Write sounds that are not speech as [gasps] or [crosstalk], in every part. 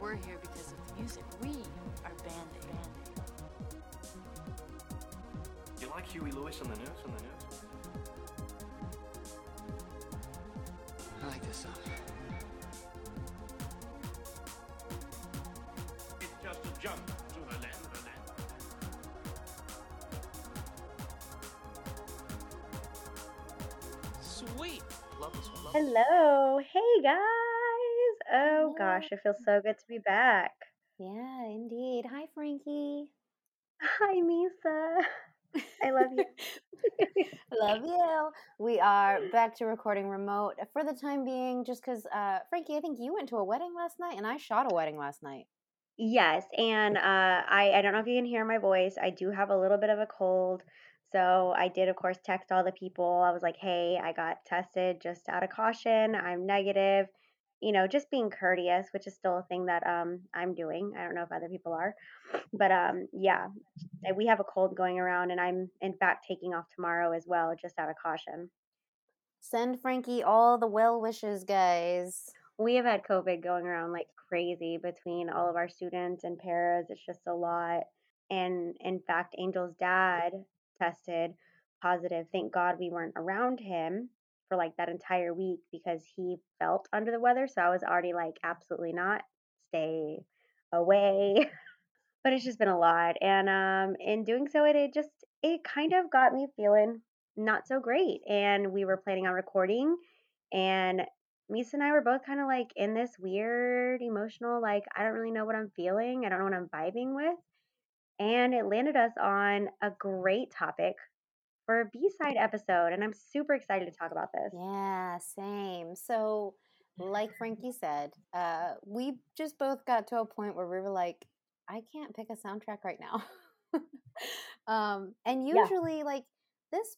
we're here because of the music. We are Band Aid. You like Huey Lewis on the news? On the news? I like this song. It's just a jump to the land. Sweet. Love this one. Love Hello. Gosh, it feels so good to be back. Yeah, indeed. Hi, Frankie. Hi, Misa. [laughs] I love you. [laughs] Love you. We are back to recording remote for the time being, just because, uh, Frankie, I think you went to a wedding last night, and I shot a wedding last night. Yes, and uh, I I don't know if you can hear my voice. I do have a little bit of a cold, so I did, of course, text all the people. I was like, "Hey, I got tested just out of caution. I'm negative." You know, just being courteous, which is still a thing that um I'm doing. I don't know if other people are, [laughs] but um yeah, we have a cold going around, and I'm in fact taking off tomorrow as well, just out of caution. Send Frankie all the well wishes, guys. We have had COVID going around like crazy between all of our students and paras. It's just a lot. And in fact, Angel's dad tested positive. Thank God we weren't around him for like that entire week because he felt under the weather. So I was already like, absolutely not. Stay away. [laughs] but it's just been a lot. And um in doing so it, it just it kind of got me feeling not so great. And we were planning on recording and Misa and I were both kind of like in this weird emotional, like, I don't really know what I'm feeling. I don't know what I'm vibing with. And it landed us on a great topic for a B side episode. And I'm super excited to talk about this. Yeah, same. So, like [laughs] Frankie said, uh, we just both got to a point where we were like, I can't pick a soundtrack right now. [laughs] um, and Yeah. usually, like this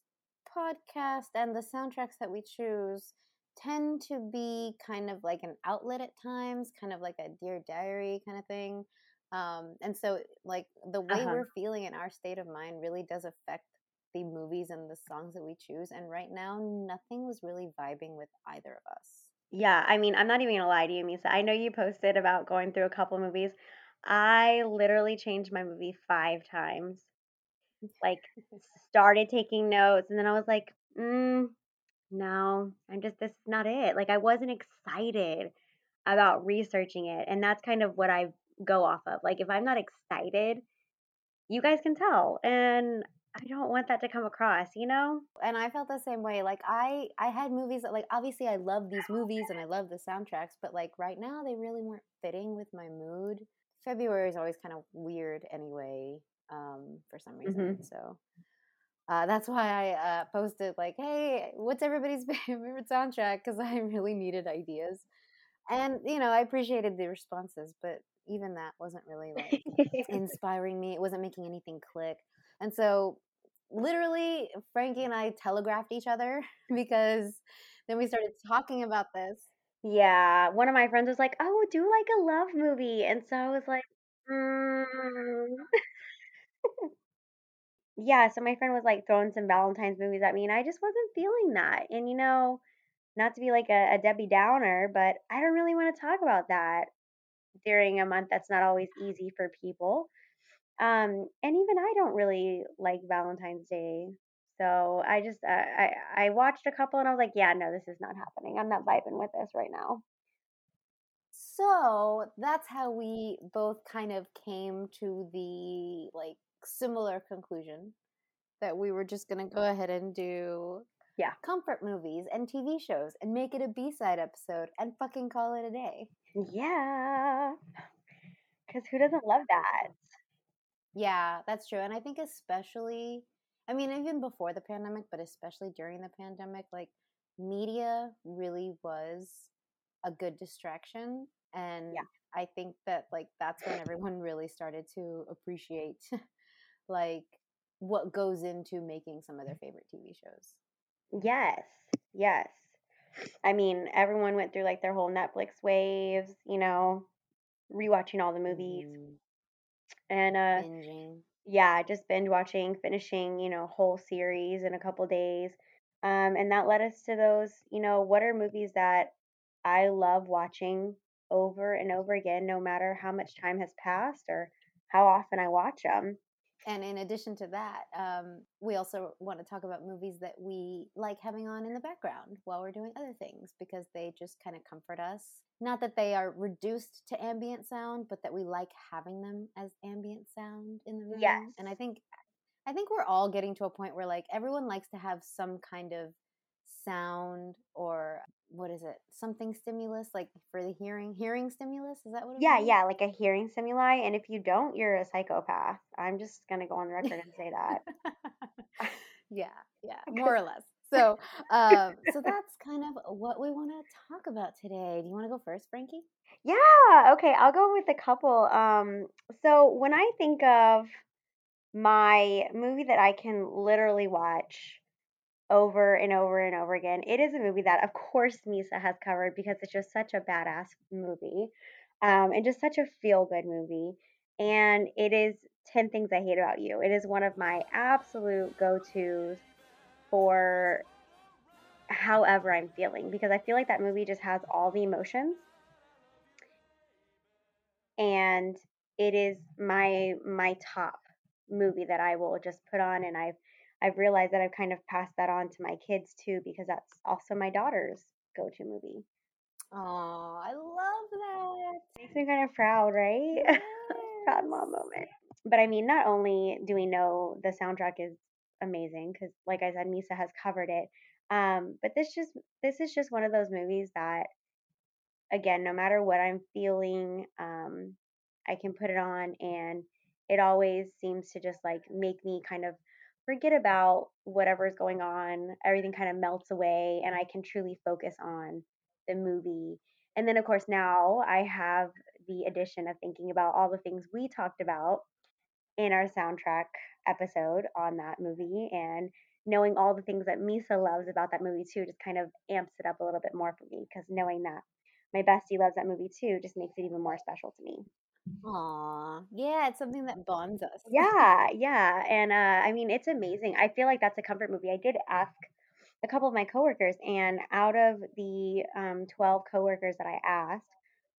podcast and the soundtracks that we choose tend to be kind of like an outlet at times, kind of like a Dear Diary kind of thing. Um, and so, like, the way Uh-huh. we're feeling in our state of mind really does affect the movies and the songs that we choose. And right now, nothing was really vibing with either of us. Yeah. I mean, I'm not even going to lie to you, Misa. I know you posted about going through a couple movies. I literally changed my movie five times. Like, [laughs] started taking notes, and then I was like, mm, no, I'm just, this is not it. Like, I wasn't excited about researching it. And that's kind of what I go off of. Like, if I'm not excited, you guys can tell. And I don't want that to come across, you know? and I felt the same way. Like I, I had movies that like obviously I love these movies and I love the soundtracks, but like right now they really weren't fitting with my mood. February is always kind of weird anyway, um, for some reason. Mhm. So uh, that's why I uh, posted like, "Hey, what's everybody's [laughs] favorite soundtrack?" Because I really needed ideas, and you know I appreciated the responses, but even that wasn't really like [laughs] inspiring me. It wasn't making anything click. And so, literally, Frankie and I telegraphed each other [laughs] because then we started talking about this. yeah. One of my friends was like, oh, do like a love movie. And so I was like, mm. [laughs] yeah. So my friend was like throwing some Valentine's movies at me, and I just wasn't feeling that. And you know, not to be like a, a Debbie Downer, but I don't really want to talk about that during a month that's not always easy for people. Um, and even I don't really like Valentine's Day. So I just uh, I I watched a couple and I was like, yeah, no, this is not happening. I'm not vibing with this right now. So that's how we both kind of came to the like similar conclusion that we were just going to go ahead and do Yeah. comfort movies and TV shows and make it a B-side episode and fucking call it a day. Yeah. Cuz who doesn't love that? Yeah, that's true. And I think especially, I mean, even before the pandemic, but especially during the pandemic, like media really was a good distraction. And Yeah. I think that like that's when everyone really started to appreciate [laughs] like what goes into making some of their favorite TV shows. Yes. Yes. I mean, everyone went through like their whole Netflix waves, you know, rewatching all the movies. Mhm. And uh Binging. yeah, just binge watching, finishing, you know, whole series in a couple days. Um, and that led us to those, you know, what are movies that I love watching over and over again, no matter how much time has passed or how often I watch them. And in addition to that, um, we also want to talk about movies that we like having on in the background while we're doing other things because they just kind of comfort us. Not that they are reduced to ambient sound, but that we like having them as ambient sound in the room. Yes. And I think I think we're all getting to a point where like everyone likes to have some kind of sound or what is it? Something stimulus like for the hearing, hearing stimulus, is that what it Yeah, means? yeah, like a hearing stimuli. And if you don't, you're a psychopath. I'm just going to go on the record and say that. [laughs] yeah, yeah, more [laughs] or less. So, um, so that's kind of what we want to talk about today. Do you want to go first, Frankie? Yeah, okay, I'll go with a couple. Um, so when I think of my movie that I can literally watch over and over and over again, it is a movie that, of course, Misa has covered because it's just such a badass movie, um, and just such a feel good movie. And it is 10 Things I Hate About You. It is one of my absolute go tos for however I'm feeling because I feel like that movie just has all the emotions and it is my my top movie that I will just put on and I've I've realized that I've kind of passed that on to my kids too because that's also my daughter's go-to movie. Oh, I love that. Makes me kind of proud, right? [laughs] proud mom moment. But I mean, not only do we know the soundtrack is amazing because, like I said, Misa has covered it. Um, but this just this is just one of those movies that, again, no matter what I'm feeling, um, I can put it on, and it always seems to just like make me kind of forget about whatever's going on. Everything kind of melts away, and I can truly focus on the movie. And then, of course, now I have the addition of thinking about all the things we talked about in our soundtrack episode on that movie and knowing all the things that Misa loves about that movie too just kind of amps it up a little bit more for me because knowing that my bestie loves that movie too just makes it even more special to me. Aw, yeah, it's something that bonds us. Yeah, yeah. And uh I mean it's amazing. I feel like that's a comfort movie. I did ask a couple of my coworkers and out of the um 12 coworkers that I asked,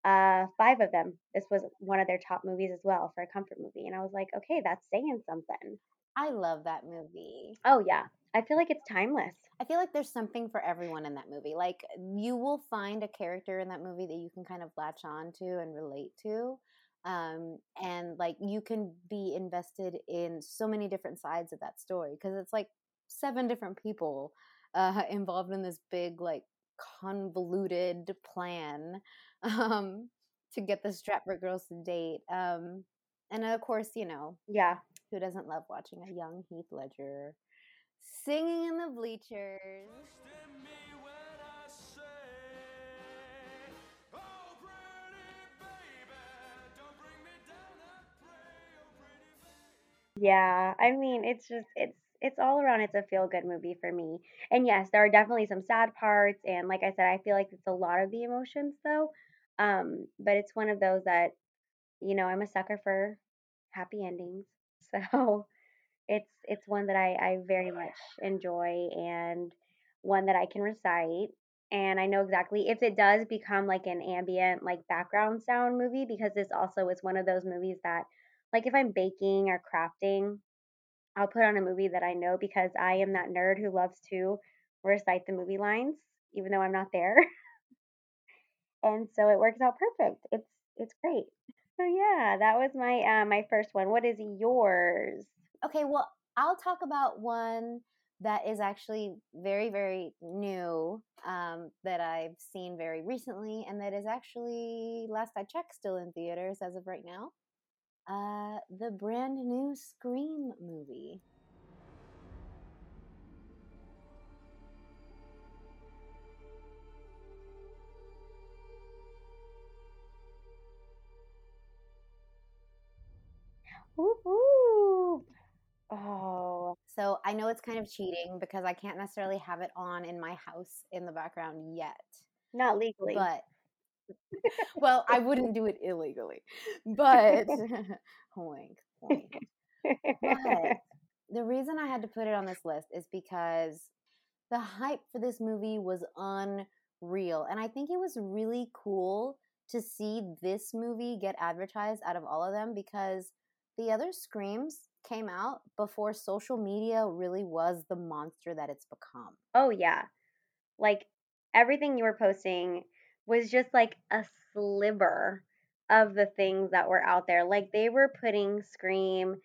uh five of them this was one of their top movies as well for a comfort movie and I was like, "Okay, that's saying something." I love that movie. Oh yeah. I feel like it's timeless. I feel like there's something for everyone in that movie. Like you will find a character in that movie that you can kind of latch on to and relate to. Um, and like you can be invested in so many different sides of that story because it's like seven different people uh, [laughs] involved in this big, like convoluted plan [laughs] um, to get the Stratford girls to date. Um, and of course, you know, Yeah. who doesn't love watching a young Heath Ledger singing in the bleachers? Yeah. I mean, it's just it's it's all around it's a feel good movie for me. And yes, there are definitely some sad parts and like I said, I feel like it's a lot of the emotions though. Um, but it's one of those that, you know, I'm a sucker for happy endings. [laughs] So it's it's one that I, I very much enjoy and one that I can recite. And I know exactly if it does become like an ambient, like background sound movie, because this also is one of those movies that, like, if I'm baking or crafting, I'll put on a movie that I know because I am that nerd who loves to recite the movie lines, even though I'm not there. [laughs] And so it works out perfect. It's it's great. So yeah, that was my uh, my first one. What is yours? Okay, well, I'll talk about one that is actually very, very new um, that I've seen very recently, and that is actually, last I checked, still in theaters as of right now. Uh, the brand new Scream movie. Oh, So I know it's kind of cheating because I can't necessarily have it on in my house in the background yet. not legally. But, well, I wouldn't do it illegally. But, [laughs] wink, wink. [laughs] But the reason I had to put it on this list is because the hype for this movie was unreal. And I think it was really cool to see this movie get advertised out of all of them because the other Screams came out before social media really was the monster that it's become. Oh yeah. Like everything you were posting was just like a sliver of the things that were out there. Like they were putting Scream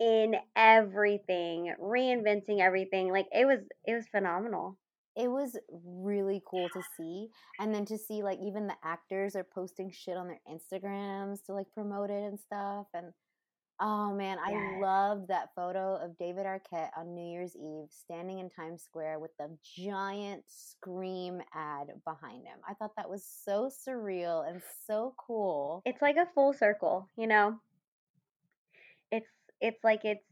in everything, reinventing everything. Like it was it was phenomenal. It was really cool to see. And then to see like even the actors are posting shit on their Instagrams to like promote it and stuff and Oh man, I Yes. loved that photo of David Arquette on New Year's Eve standing in Times Square with the giant Scream ad behind him. I thought that was so surreal and so cool. It's like a full circle, you know. It's it's like it's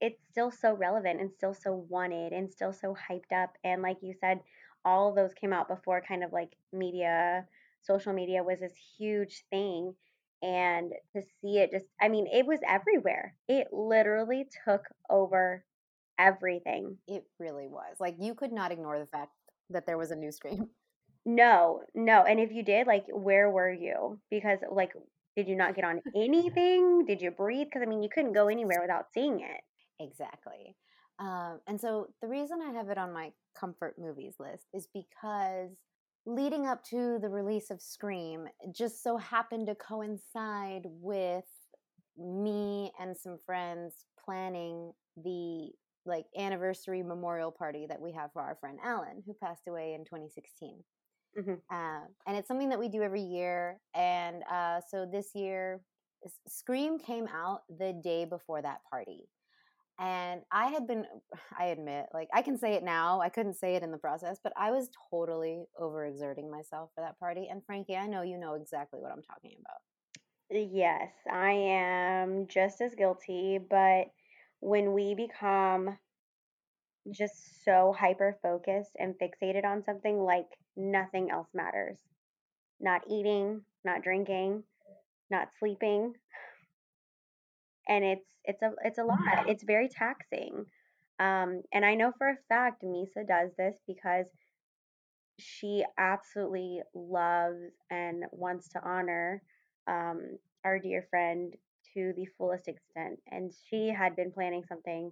it's still so relevant and still so wanted and still so hyped up and like you said all of those came out before kind of like media social media was this huge thing and to see it just i mean it was everywhere it literally took over everything It really was. Like you could not ignore the fact that there was a new Scream. [laughs] no no and if you did like where were you because like did you not get on anything did you breathe because i mean you couldn't go anywhere without seeing it Exactly. Um, and so the reason I have it on my comfort movies list is because leading up to the release of Scream just so happened to coincide with me and some friends planning the like anniversary memorial party that we have for our friend Alan who passed away in 2016. Mhm. Uh, and it's something that we do every year. And uh, so this year, Scream came out the day before that party and I had been, [sighs] I admit, like I can say it now. I couldn't say it in the process, but I was totally overexerting myself for that party. And Frankie, I know you know exactly what I'm talking about. Yes, I am just as guilty, but when we become just so hyper focused and fixated on something, like nothing else matters. Not eating, not drinking, not sleeping, and it's it's a it's a lot. It's very taxing. Um, and I know for a fact Misa does this because she absolutely loves and wants to honor um, our dear friend to the fullest extent. And she had been planning something,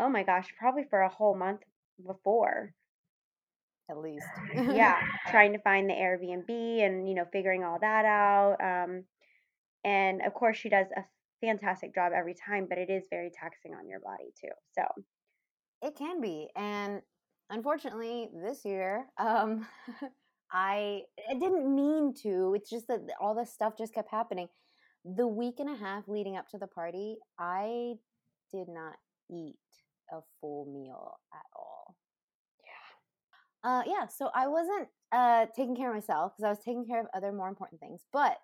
oh my gosh, probably for a whole month before. At least, Yeah, [laughs] trying to find the Airbnb and, you know, figuring all that out. Um, and of course, she does a fantastic job every time, but it is very taxing on your body too. So, it can be. And unfortunately, this year, um, [laughs] I I didn't mean to. It's just that all this stuff just kept happening. The week and a half leading up to the party, I did not eat a full meal at all. Yeah. Uh, yeah, so I wasn't uh, taking care of myself because I was taking care of other more important things. But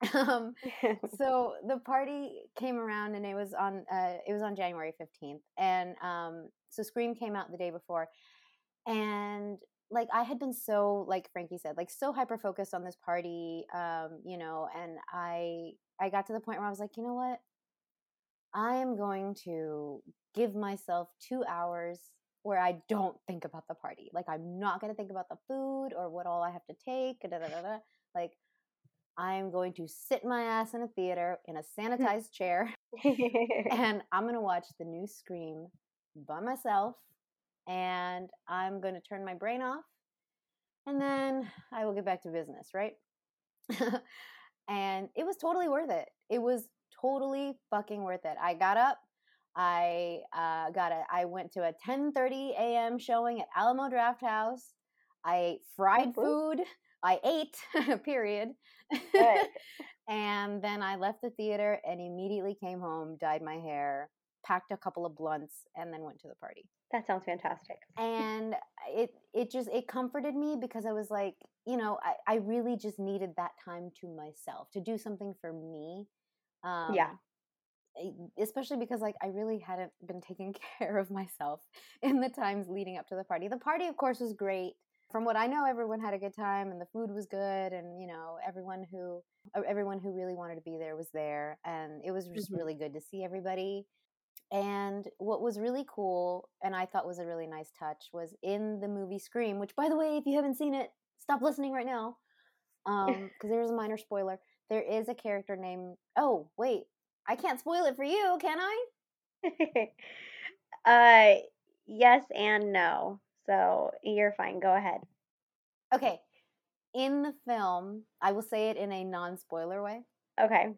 [laughs] um, [laughs] so the party came around and it was on uh, it was on January 15th and um, so Scream came out the day before and like I had been so like Frankie said like so hyper focused on this party um, you know and I I got to the point where I was like you know what I am going to give myself 2 hours where I don't think about the party like I'm not going to think about the food or what all I have to take da, da, da, da. like I'm going to sit my ass in a theater in a sanitized chair [laughs] and I'm going to watch the new Scream by myself and I'm going to turn my brain off and then I will get back to business, right? [laughs] and it was totally worth it. It was totally fucking worth it. I got up, I uh, got a, I went to a 10:30 a.m. showing at Alamo Draft House. I ate fried whoop. food. I ate, [laughs] period. [laughs] And then I left the theater and immediately came home, dyed my hair, packed a couple of blunts, and then went to the party. that sounds fantastic. And it it just it comforted me because I was like, you know, I, I really just needed that time to myself to do something for me. Um, Yeah. especially because like I really hadn't been taking [laughs] care of myself in the times leading up to the party. The party, of course, was great. From what I know, everyone had a good time and the food was good, and you know, everyone who everyone who really wanted to be there was there, and it was just Mhm. really good to see everybody. And what was really cool, and I thought was a really nice touch, was in the movie Scream. Which, by the way, if you haven't seen it, stop listening right now. Um, [laughs] because there's a minor spoiler. There is a character named. Oh wait, I can't spoil it for you, can I? [laughs] uh, yes and no. So you're fine. Go ahead. Okay. In the film, I will say it in a non-spoiler way. Okay.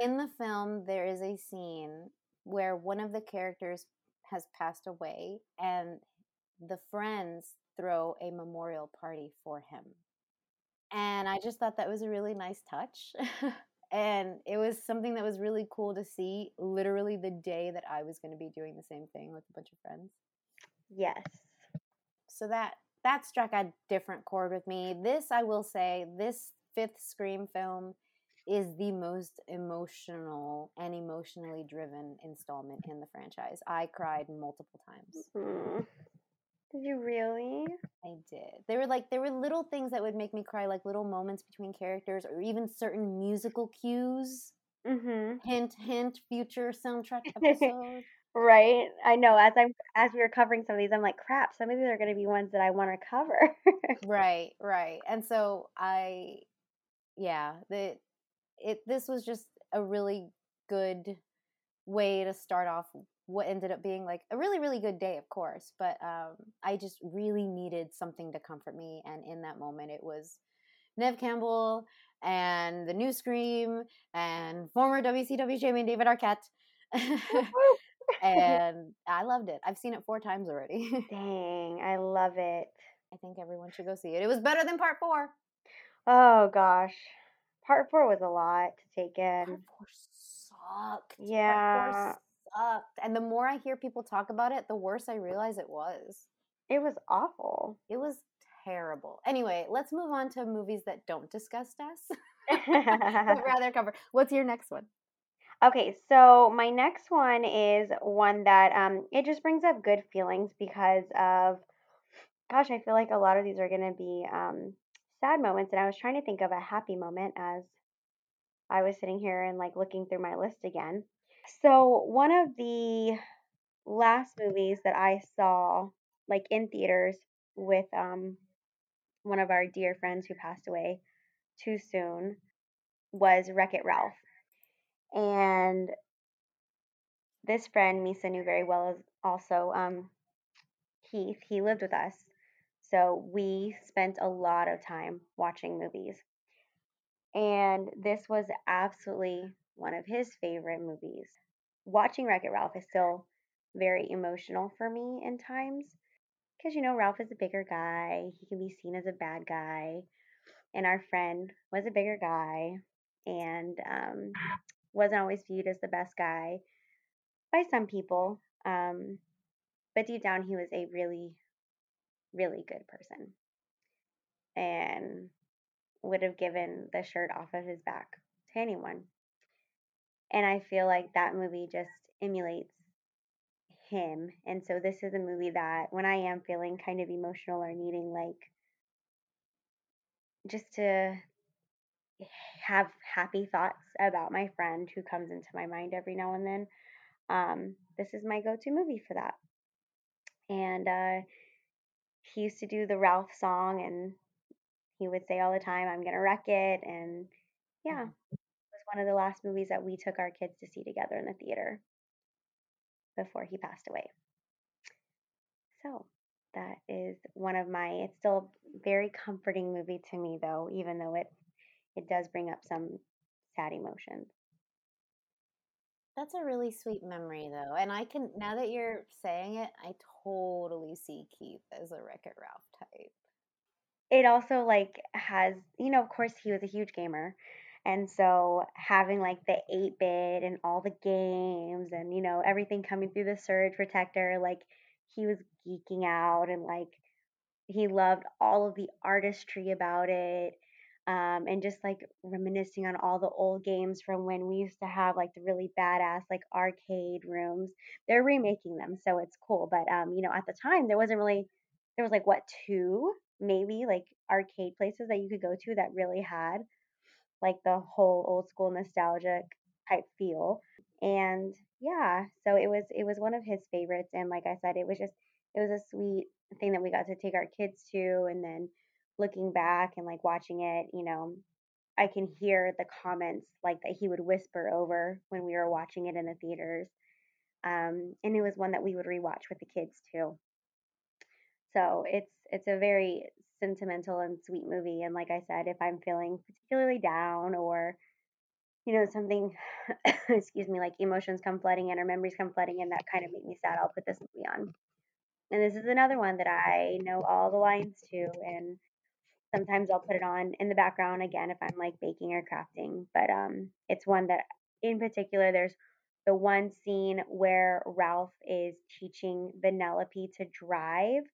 In the film, there is a scene where one of the characters has passed away, and the friends throw a memorial party for him. And I just thought that was a really nice touch. [laughs] and it was something that was really cool to see literally the day that I was going to be doing the same thing with a bunch of friends. Yes. So that that struck a different chord with me. This I will say, this fifth Scream film is the most emotional and emotionally driven installment in the franchise. I cried multiple times. Mm. Did you really? I did. There were like there were little things that would make me cry, like little moments between characters, or even certain musical cues. Mm-hmm. Hint, hint. Future soundtrack [laughs] episode. Right. I know. As I'm as we were covering some of these, I'm like, crap. Some of these are going to be ones that I want to cover. right. Right. And so I, yeah, the it. This was just a really good way to start off what ended up being like a really really good day of course but um, i just really needed something to comfort me and in that moment it was neve campbell and the new scream and former wcw champion david arquette [laughs] [laughs] and i loved it i've seen it four times already [laughs] dang i love it i think everyone should go see it it was better than part four. Oh gosh part four was a lot to take in part four sucked yeah sucked. And the more I hear people talk about it, the worse I realize it was. It was awful. It was terrible. Anyway, let's move on to movies that don't disgust us, [laughs] [laughs] rather cover. What's your next one? Okay, so my next one is one that um it just brings up good feelings because of gosh, I feel like a lot of these are going to be um sad moments and I was trying to think of a happy moment as I was sitting here and like looking through my list again. So, one of the last movies that I saw, like in theaters, with um, one of our dear friends who passed away too soon, was Wreck It Ralph. And this friend, Misa, knew very well also um, Keith. He lived with us. So we spent a lot of time watching movies. And this was absolutely one of his favorite movies. Watching Wreck It Ralph is still very emotional for me in times because you know Ralph is a bigger guy. He can be seen as a bad guy, and our friend was a bigger guy and um, wasn't always viewed as the best guy by some people. Um, but deep down, he was a really, really good person and would have given the shirt off of his back to anyone. And I feel like that movie just emulates him. And so this is a movie that when I am feeling kind of emotional or needing like just to have happy thoughts about my friend who comes into my mind every now and then, um, this is my go to movie for that. And uh, he used to do the Ralph song, and he would say all the time, I'm going to wreck it. And yeah, it was one of the last movies that we took our kids to see together in the theater before he passed away. So that is one of my it's still a very comforting movie to me though, even though it it does bring up some sad emotions. That's a really sweet memory though. And I can now that you're saying it, I totally see Keith as a Wreck It Ralph type. It also like has, you know, of course he was a huge gamer. And so having like the 8 bit and all the games and, you know, everything coming through the surge protector, like he was geeking out and like he loved all of the artistry about it. Um, and just like reminiscing on all the old games from when we used to have like the really badass like arcade rooms. They're remaking them, so it's cool. But um, you know, at the time there wasn't really there was like what two maybe like arcade places that you could go to that really had like the whole old school nostalgic type feel. And yeah, so it was it was one of his favorites and like I said it was just it was a sweet thing that we got to take our kids to and then looking back and like watching it, you know, I can hear the comments like that he would whisper over when we were watching it in the theaters. Um, and it was one that we would rewatch with the kids too. So it's it's a very sentimental and sweet movie. And like I said, if I'm feeling particularly down or you know something, [coughs] excuse me, like emotions come flooding in or memories come flooding in that kind of make me sad, I'll put this movie on. And this is another one that I know all the lines to, and sometimes I'll put it on in the background again if I'm like baking or crafting. But um, it's one that, in particular, there's the one scene where Ralph is teaching Vanellope to drive.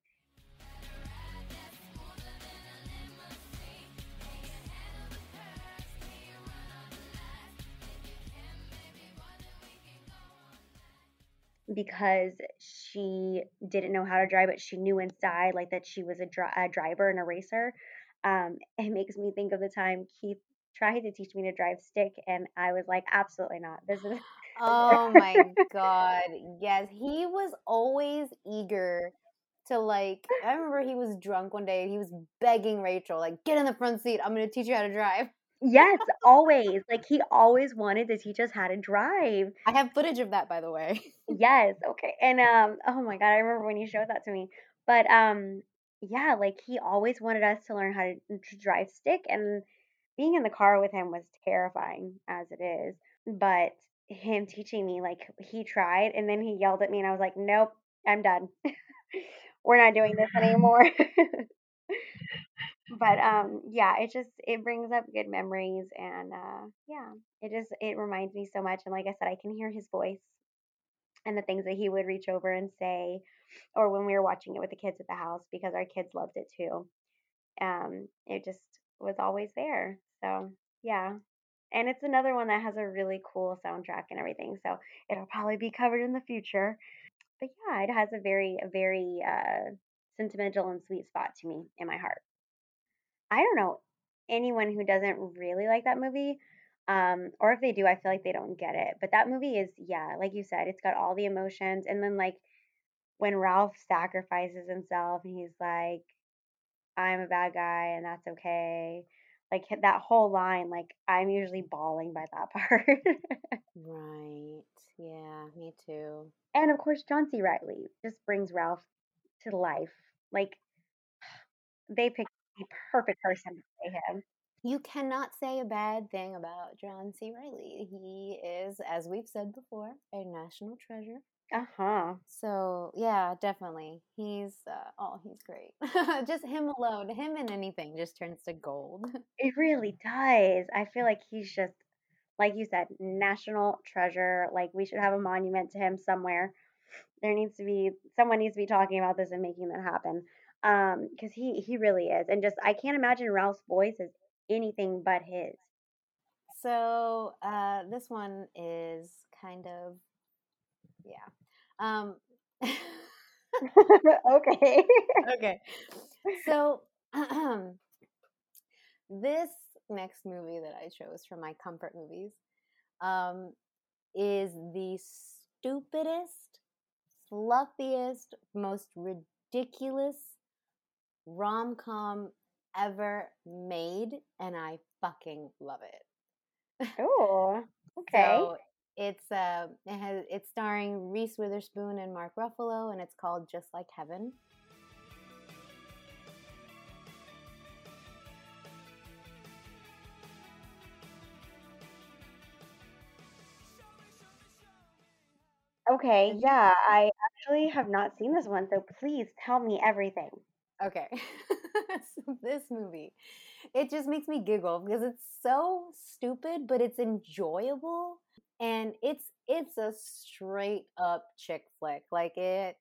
because she didn't know how to drive, but she knew inside like that she was a, dri- a driver and a racer. Um, [laughs] it makes me think of the time Keith tried to teach me to drive stick, and I was like, absolutely not. This is. [laughs] Oh my [laughs] god. Yes, he was always eager to like I remember he was drunk one day and he was begging Rachel like get in the front seat. I'm going to teach you how to drive. yes, always. Like he always wanted to teach us how to drive. I have footage of that by the way. Yes, okay. And um oh my god, I remember when you showed that to me. But um yeah, like he always wanted us to learn how to, to drive stick and being in the car with him was terrifying as it is. But him teaching me like he tried and then he yelled at me and I was like, "Nope, I'm done. [laughs] We're not doing this anymore." [laughs] but um yeah, it just it brings up good memories and uh yeah, it just it reminds me so much and like I said, I can hear his voice and the things that he would reach over and say or when we were watching it with the kids at the house because our kids loved it too. Um it just was always there. So, yeah. And it's another one that has a really cool soundtrack and everything. So, it'll probably be covered in the future. But yeah, it has a very very uh sentimental and sweet spot to me in my heart. I don't know anyone who doesn't really like that movie. Um, or if they do, I feel like they don't get it. But that movie is, yeah, like you said, it's got all the emotions. And then, like, when Ralph sacrifices himself and he's like, I'm a bad guy and that's okay. Like, that whole line, like, I'm usually bawling by that [laughs] part. Right. Yeah, me too. and of course, John C. Reilly just brings Ralph to life. Like, [sighs] they picked the perfect person to play him. You cannot say a bad thing about John C. Reilly. He is, as we've said before, a national treasure. Uh huh. So yeah, definitely. He's uh, oh, he's great. [laughs] just him alone, him and anything just turns to gold. [laughs] It really does. I feel like he's just, like you said, national treasure. Like we should have a monument to him somewhere. There needs to be someone needs to be talking about this and making that happen. Um, because he he really is, and just I can't imagine Ralph's voice as anything but his. So uh, this one is kind of yeah. Um, [laughs] okay. [laughs] okay. So [clears throat] this next movie that I chose for my comfort movies um, is the stupidest, fluffiest, most ridiculous rom com ever made, and I fucking love it. [laughs] Oh, okay. So it's uh, it has it's starring Reese Witherspoon and Mark Ruffalo, and it's called Just Like Heaven. Okay, yeah, [laughs] I actually have not seen this one, so please tell me everything. Okay. [laughs] so this movie, it just makes me giggle because it's so stupid, but it's enjoyable. And it's it's a straight up chick flick. Like it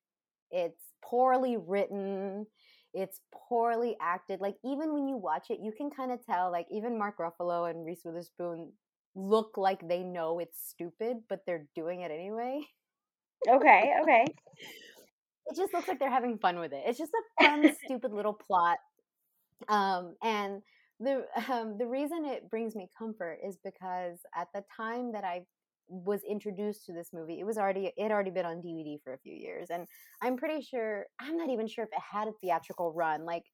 it's poorly written, it's poorly acted. Like even when you watch it, you can kind of tell, like even Mark Ruffalo and Reese Witherspoon look like they know it's stupid, but they're doing it anyway. Okay, okay. [laughs] it just looks like they're having fun with it. It's just a fun, [laughs] stupid little plot. Um, and the [laughs] um, the reason it brings me comfort is because at the time that I was introduced to this movie, it was already it had already been on DVD for a few years, and I'm pretty sure I'm not even sure if it had a theatrical run. Like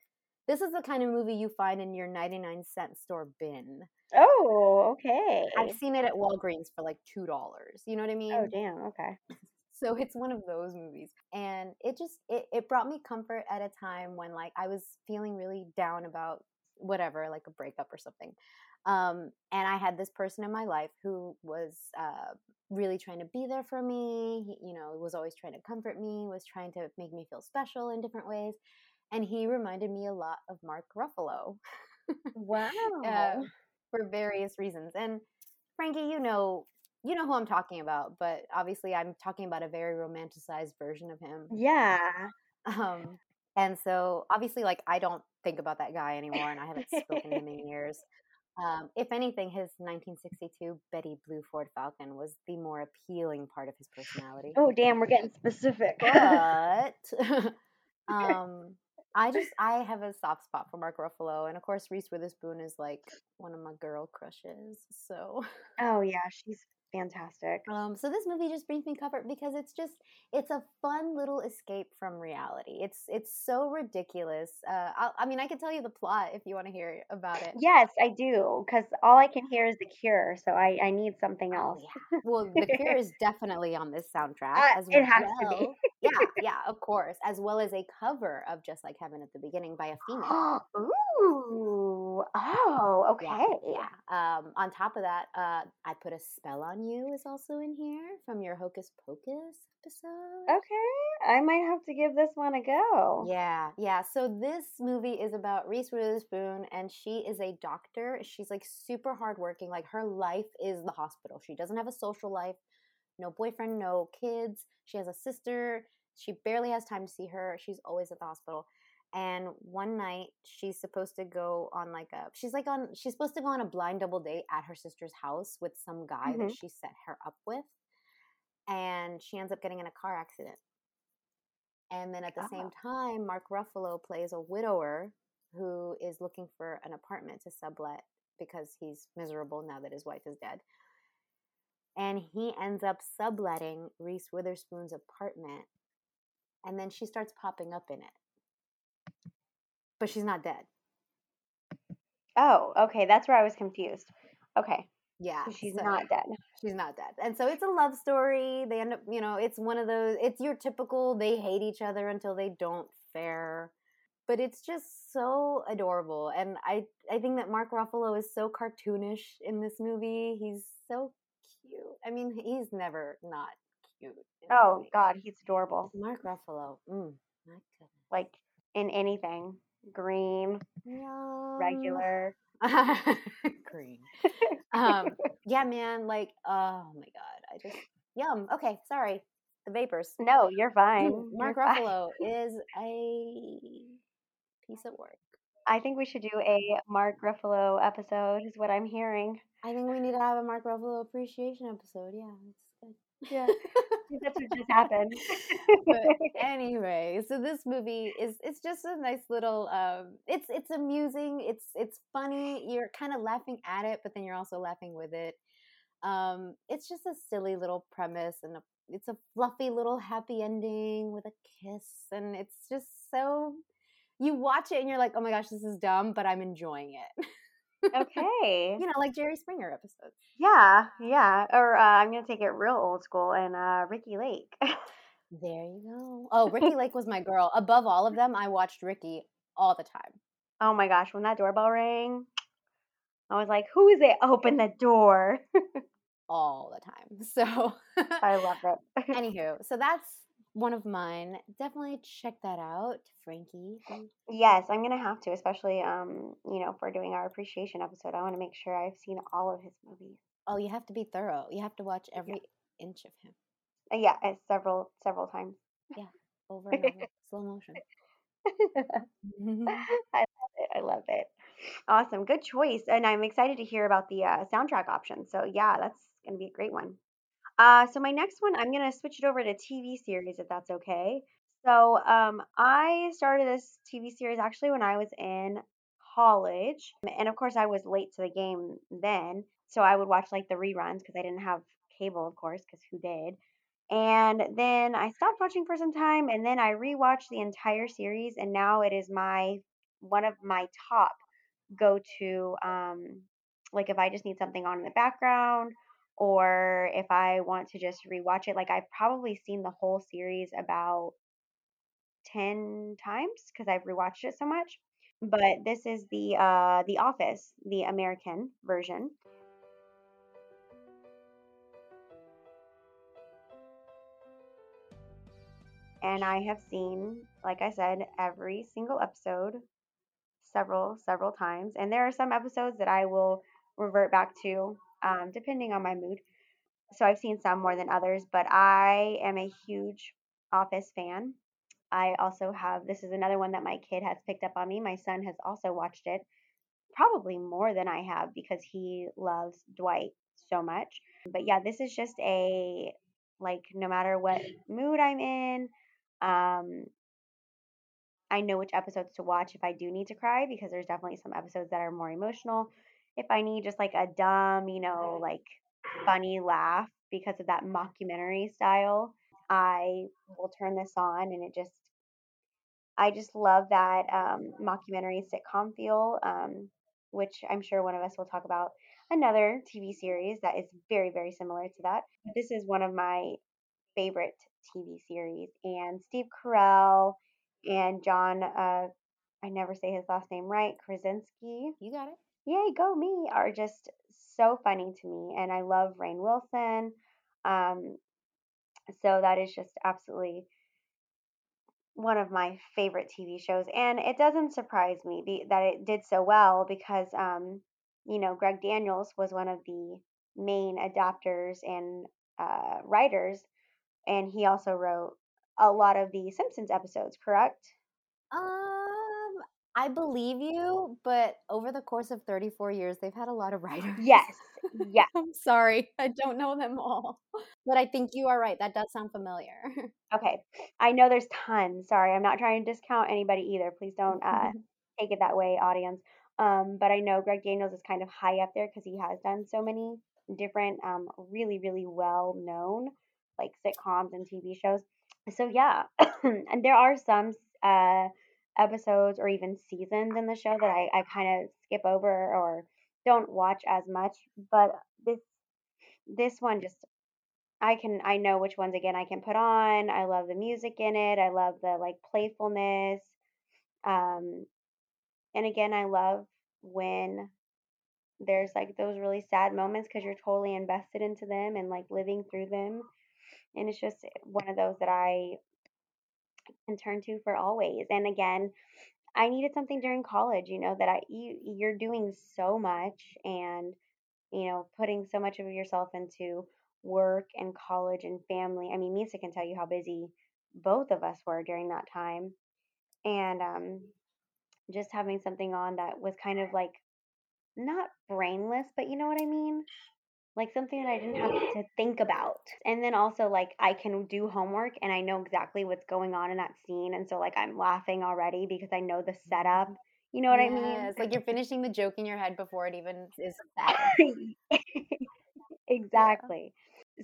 This is the kind of movie you find in your 99 cent store bin. Oh, okay. I've seen it at Walgreens for like $2. You know what I oh, mean? Oh, damn. Okay. [laughs] so it's one of those movies and it just it, it brought me comfort at a time when like i was feeling really down about whatever like a breakup or something um, and i had this person in my life who was uh, really trying to be there for me he, you know was always trying to comfort me was trying to make me feel special in different ways and he reminded me a lot of mark ruffalo [laughs] Wow. uh, for various reasons and frankie you know you know who I'm talking about, but obviously I'm talking about a very romanticized version of him. yeah. Um, and so obviously, like I don't think about that guy anymore, and I haven't spoken to him in [laughs] years. Um, if anything, his 1962 Betty Blue Ford Falcon was the more appealing part of his personality. Oh, damn. We're getting specific. [laughs] But [laughs] um, I just I have a soft spot for Mark Ruffalo, and of course Reese Witherspoon is like one of my girl crushes. So oh, yeah. She's fantastic. Um, so this movie just brings me comfort because it's just it's a fun little escape from reality. It's it's so ridiculous. Uh, I, I mean, I can tell you the plot if you want to hear about it. Yes, I do. Because all I can hear is The Cure. So I, I need something Oh, else. yeah. [laughs] Well, The Cure is definitely on this soundtrack Uh, as it has to be. yeah, yeah, of course, as well as a cover of "Just Like Heaven" at the beginning by a female. [gasps] Ooh. Oh, okay. Yeah, yeah. Um, on top of that, uh, I put a spell on you is also in here from your Hocus Pocus episode. Okay. I might have to give this one a go. Yeah, yeah. So this movie is about Reese Witherspoon, and she is a doctor. She's like super hardworking. Like her life is the hospital. She doesn't have a social life, no boyfriend, no kids. She has a sister. She barely has time to see her. She's always at the hospital. And one night she's supposed to go on like a she's like on she's supposed to go on a blind double date at her sister's house with some guy that Mhm. she set her up with. And she ends up getting in a car accident. And then at the same time, Mark Ruffalo plays a widower who is looking for an apartment to sublet because he's miserable now that his wife is dead. And he ends up subletting Reese Witherspoon's apartment. And then she starts popping up in it. But she's not dead. Oh, okay. That's where I was confused. Okay. Yeah. So she's so- not dead. She's not dead. And so it's a love story. They end up, you know, it's one of those, it's your typical they hate each other until they don't fair. But it's just so adorable. And I I think that Mark Ruffalo is so cartoonish in this movie. He's so cute. I mean, he's never not cute. Oh. God. He's adorable. Mark Ruffalo. Mm, my goodness. Like in anything green, Yum. regular. [laughs] green. [laughs] um, yeah, man. Like, oh my god, I just yum. Okay, sorry, the vapors. No, you're fine. [clears throat] Mark You're fine. Ruffalo [laughs] is a piece of work. I think we should do a Mark Ruffalo episode, is what I'm hearing. I think we need to have a Mark Ruffalo appreciation episode. Yeah, Yeah. [laughs] That's what just happened. but [laughs] anyway, so this movie is it's just a nice little um it's it's amusing, it's it's funny, you're kind of laughing at it, but then you're also laughing with it. Um it's just a silly little premise and a, it's a fluffy little happy ending with a kiss and it's just so you watch it and you're like, "Oh my gosh, this is dumb, but I'm enjoying it." [laughs] okay. you know, like Jerry Springer episodes. Yeah, yeah. Or uh, I'm gonna take it real old school and uh, Ricki Lake. [laughs] There you go. Oh, Ricki Lake was my girl. Above all of them, I watched Ricki all the time. oh my gosh, when that doorbell rang, I was like, "Who is it? Open the door!" [laughs] all the time. [laughs] So, I love it. anywho, so that's one of mine. Definitely check that out, Frankie. yes, I'm gonna have to, especially um, you know, for doing our appreciation episode. I want to make sure I've seen all of his movies. Oh, you have to be thorough. You have to watch every inch of him Uh, yeah, uh, several several times. Yeah, over and over, [laughs] slow motion. [laughs] I love it. I love it. Awesome. Good choice. And I'm excited to hear about the uh, soundtrack option. So, yeah, that's going to be a great one. Uh, so, my next one, I'm to switch it over to TV series if that's okay. So, um, I started this TV series actually when I was in college. And of course, I was late to the game then. So, I would watch like the reruns because I didn't have cable, of course, because who did? And then I stopped watching for some time and then I rewatched the entire series and now it is my one of my top go to um like if I just need something on in the background or if I want to just rewatch it. Like I've probably seen the whole series about 10 times because I've rewatched it so much. But this is the uh The Office, the American version. And I have seen, like I said, every single episode several, several times. And there are some episodes that I will revert back to um, depending on my mood. So I've seen some more than others, but I am a huge Office fan. I also have, this is another one that my kid has picked up on me. My son has also watched it, probably more than I have because he loves Dwight so much. But yeah, this is just a, like, no matter what mood I'm in, um, I know which episodes to watch if I do need to cry because there's definitely some episodes that are more emotional. If I need just like a dumb, you know, like funny laugh because of that mockumentary style, I will turn this on and it just I just love that um, mockumentary sitcom feel, um, which I'm sure one of us will talk about another TV series that is very, very similar to that. This is one of my favorite TV series, and Steve Carell and John, uh, I never say his last name right, Krasinski. You got it. Yay, go me! Are just so funny to me, and I love Rainn Wilson. Um, so that is just absolutely one of my favorite TV shows, and it doesn't surprise me be, that it did so well because, um, you know, Greg Daniels was one of the main adapters and uh, writers, and he also wrote a lot of the Simpsons episodes, correct? Um, I believe you, but over the course of 34 years, they've had a lot of writers. Yes, [laughs] yes. I'm sorry, I don't know them all. But I think you are right. That does sound familiar. [laughs] Okay, I know there's tons. Sorry, I'm not trying to discount anybody either. Please don't uh, [laughs] take it that way, audience. Um, but I know Greg Daniels is kind of high up there because he has done so many different, um, really, really well known like sitcoms and TV shows. So yeah, [coughs] and there are some uh, episodes or even seasons in the show that I, I kind of skip over or don't watch as much. But this this one just I can I know which ones again I can put on. I love the music in it. I love the like playfulness. Um and again I love when there's like those really sad moments because you're totally invested into them and like living through them. And it's just one of those that I can turn to for always. And again, I needed something during college, you know, that I you you're doing so much and you know, putting so much of yourself into work and college and family. I mean, Misa can tell you how busy both of us were during that time. And um just having something on that was kind of like not brainless, but you know what I mean? Like something that I didn't have to think about. And then also like I can do homework and I know exactly what's going on in that scene and so like I'm laughing already because I know the setup. You know what I mean? Yes, like you're finishing the joke in your head before it even is said. [laughs] exactly.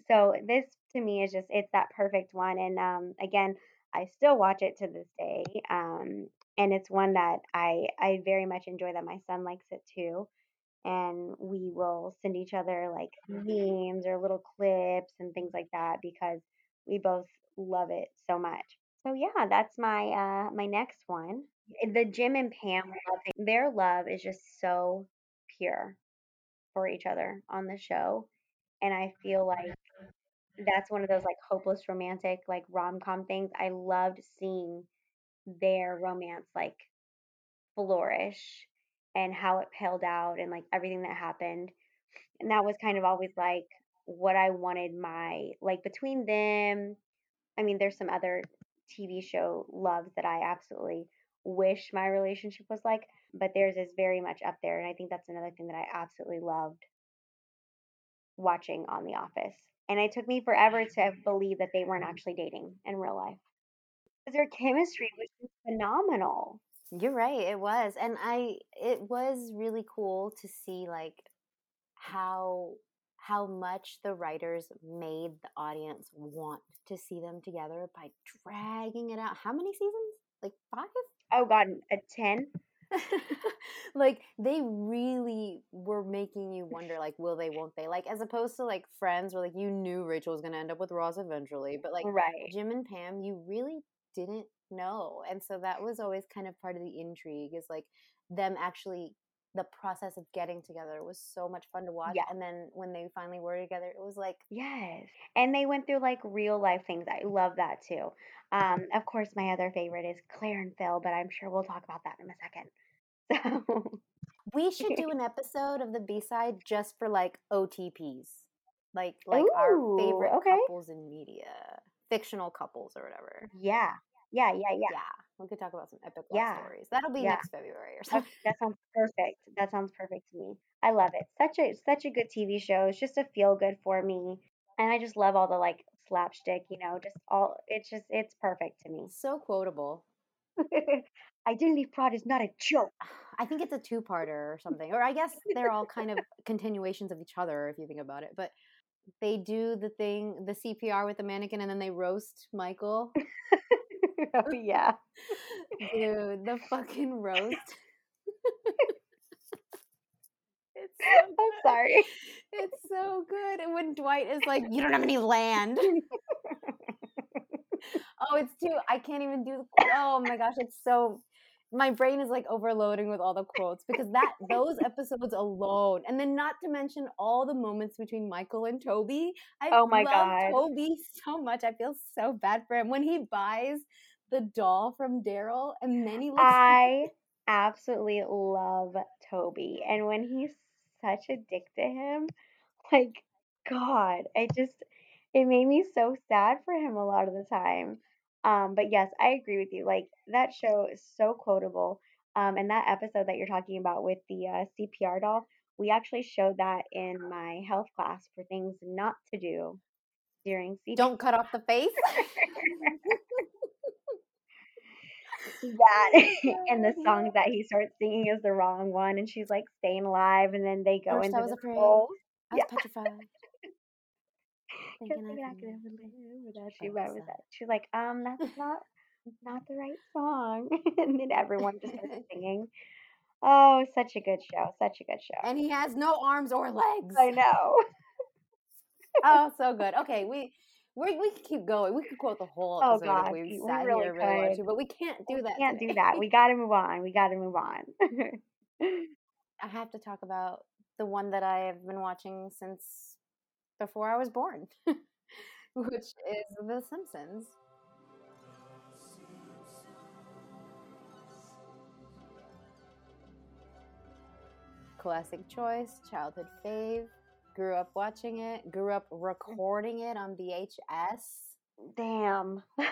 So this to me is just it's that perfect one and um again, I still watch it to this day. Um and it's one that I I very much enjoy that my son likes it too. And we will send each other like [laughs] memes or little clips and things like that because we both love it so much. So yeah, that's my uh my next one. The Jim and Pam love their love is just so pure for each other on the show. And I feel like that's one of those like hopeless romantic like rom-com things. I loved seeing their romance like flourish and how it paled out and like everything that happened. And that was kind of always like what I wanted my like between them. I mean, there's some other TV show loves that I absolutely wish my relationship was like, but theirs is very much up there. And I think that's another thing that I absolutely loved watching on The Office. And it took me forever to believe that they weren't mm-hmm. actually dating in real life. Because their chemistry was just phenomenal. You're right, it was. And I it was really cool to see like how how much the writers made the audience want to see them together by dragging it out. How many seasons? Like 5? Oh god, uh, a [laughs] 10? like they really were making you wonder like will they won't they like as opposed to like friends where like you knew rachel was going to end up with ross eventually but like right. jim and pam you really didn't know and so that was always kind of part of the intrigue is like them actually the process of getting together was so much fun to watch Yeah. and then when they finally were together it was like Yes. And they went through like real life things. I love that too. Um, of course, my other favorite is Claire and Phil, but I'm sure we'll talk about that in a second. So, we should do [laughs] an episode of the b-side just for like otps like like our favorite okay. couples in media fictional couples or whatever yeah. Yeah, yeah, yeah. yeah we could talk about some epic love Yeah. stories that'll be Yeah. next february or [laughs] something that sounds perfect. That sounds perfect to me. I love it. Such a such a good TV show. It's just a feel good for me. And I just love all the like slapstick, you know, just all it's just it's perfect to me. so quotable [laughs] Identity fraud is not a joke. [sighs] i think it's a two-parter or something or i guess they're all kind of continuations of each other if you think about it but they do the thing the cpr with the mannequin and then they roast michael [laughs] oh [laughs] yeah. dude the fucking roast [laughs] it's so [laughs] I'm sorry. It's so good. And when Dwight is like, "You don't have any land." oh, it's too. I can't even do the. Oh my gosh, it's so. My brain is like overloading with all the quotes because that those episodes alone, and then not to mention all the moments between Michael and Toby. I Oh my love God. Toby so much. I feel so bad for him when he buys the doll from Darryl, and then he looks. [laughs] I absolutely love Toby. And when he's such a dick to him, like, God, I just, it made me so sad for him a lot of the time. Um, but yes, I agree with you. Like, that show is so quotable. Um, and that episode that you're talking about with the uh, CPR doll, we actually showed that in my health class for things not to do during CPR. Don't cut off the face. [laughs] [laughs] that [laughs] and the song that he starts singing is the wrong one and she's like staying alive and then they go First into I was the afraid. hole. I was Yeah. petrified. She's [laughs] Thinking like, I "I could can never live without She you. But I was was like- like, she's like, um, that's [laughs] not not the right song. and then everyone just starts singing. Oh, such a good show. Such a good show. and he has no arms or legs. I know. oh, so good. Okay, we we we can keep going. We could quote the whole episode Oh, episode God, if we we sat really here really wanted could. to, but we can't do We that. can't do that. [laughs] We gotta move on. We gotta move on. [laughs] I have to talk about the one that I have been watching since before I was born, [laughs] which is The Simpsons. Classic choice, childhood fave. Grew up watching it, grew up recording it on VHS. Damn. [laughs]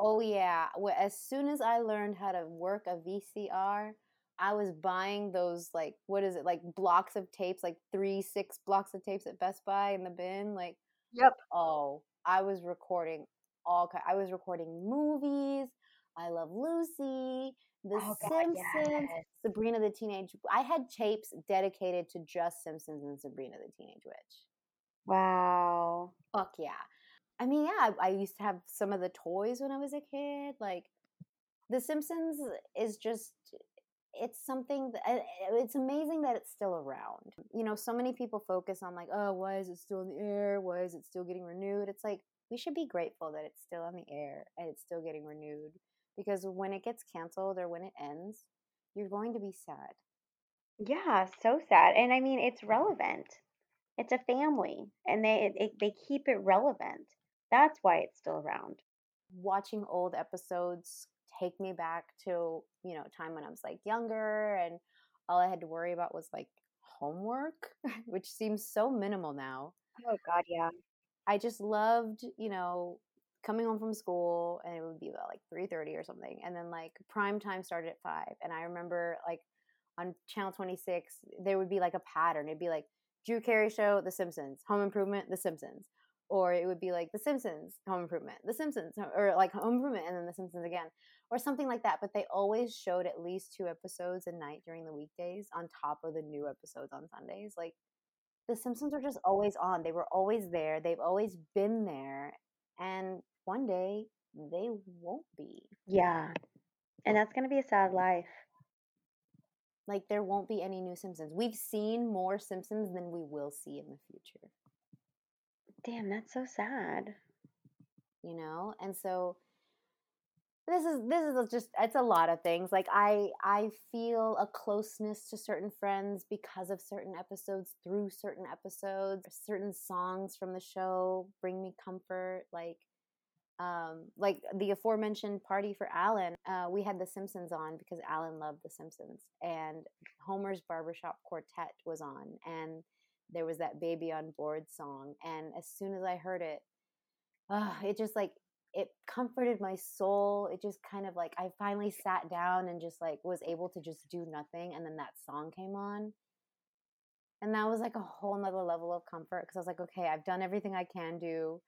Oh yeah. Well, as soon as I learned how to work a VCR, I was buying those like what is it like blocks of tapes, like three, six blocks of tapes at Best Buy in the bin. Like, Yep. oh, I was recording all. I was recording movies. I Love Lucy, The Oh, God, Simpsons, yes. Sabrina the Teenage. I had tapes dedicated to just Simpsons and Sabrina the Teenage Witch. Wow. Fuck yeah. I mean, yeah, I, I used to have some of the toys when I was a kid. Like, The Simpsons is just, it's something, that, uh, it's amazing that it's still around. You know, so many people focus on, like, oh, why is it still in the air? Why is it still getting renewed? It's like, we should be grateful that it's still on the air and it's still getting renewed. Because when it gets canceled or when it ends, you're going to be sad. Yeah, so sad. And I mean, it's relevant. It's a family, and they it, they keep it relevant. That's why it's still around. watching old episodes take me back to you know time when i was like younger and all i had to worry about was like homework [laughs] which seems so minimal now Oh God, yeah. i just loved you know coming home from school and it would be about like 3.30 or something and then like prime time started at 5 and i remember like on channel 26 there would be like a pattern it'd be like drew carey show the simpsons home improvement the simpsons or it would be like The Simpsons, Home Improvement, The Simpsons, or like Home Improvement and then The Simpsons again, or something like that. But they always showed at least two episodes a night during the weekdays on top of the new episodes on Sundays. Like The Simpsons are just always on. They were always there. They've always been there. And one day they won't be. Yeah. And that's gonna be a sad mm-hmm. life. Like there won't be any new Simpsons. We've seen more Simpsons than we will see in the future. Damn, that's so sad. You know? And so this is this is just it's a lot of things like i i feel a closeness to certain friends because of certain episodes through certain episodes certain songs from the show bring me comfort like um like the aforementioned party for alan uh we had the simpsons on because alan loved the simpsons and homer's barbershop quartet was on and there was that baby on board song and as soon as i heard it uh, it just like it comforted my soul. It just kind of like I finally sat down and just like was able to just do nothing. And then that song came on. And that was like a whole nother level of comfort because I was like, okay, I've done everything I can do.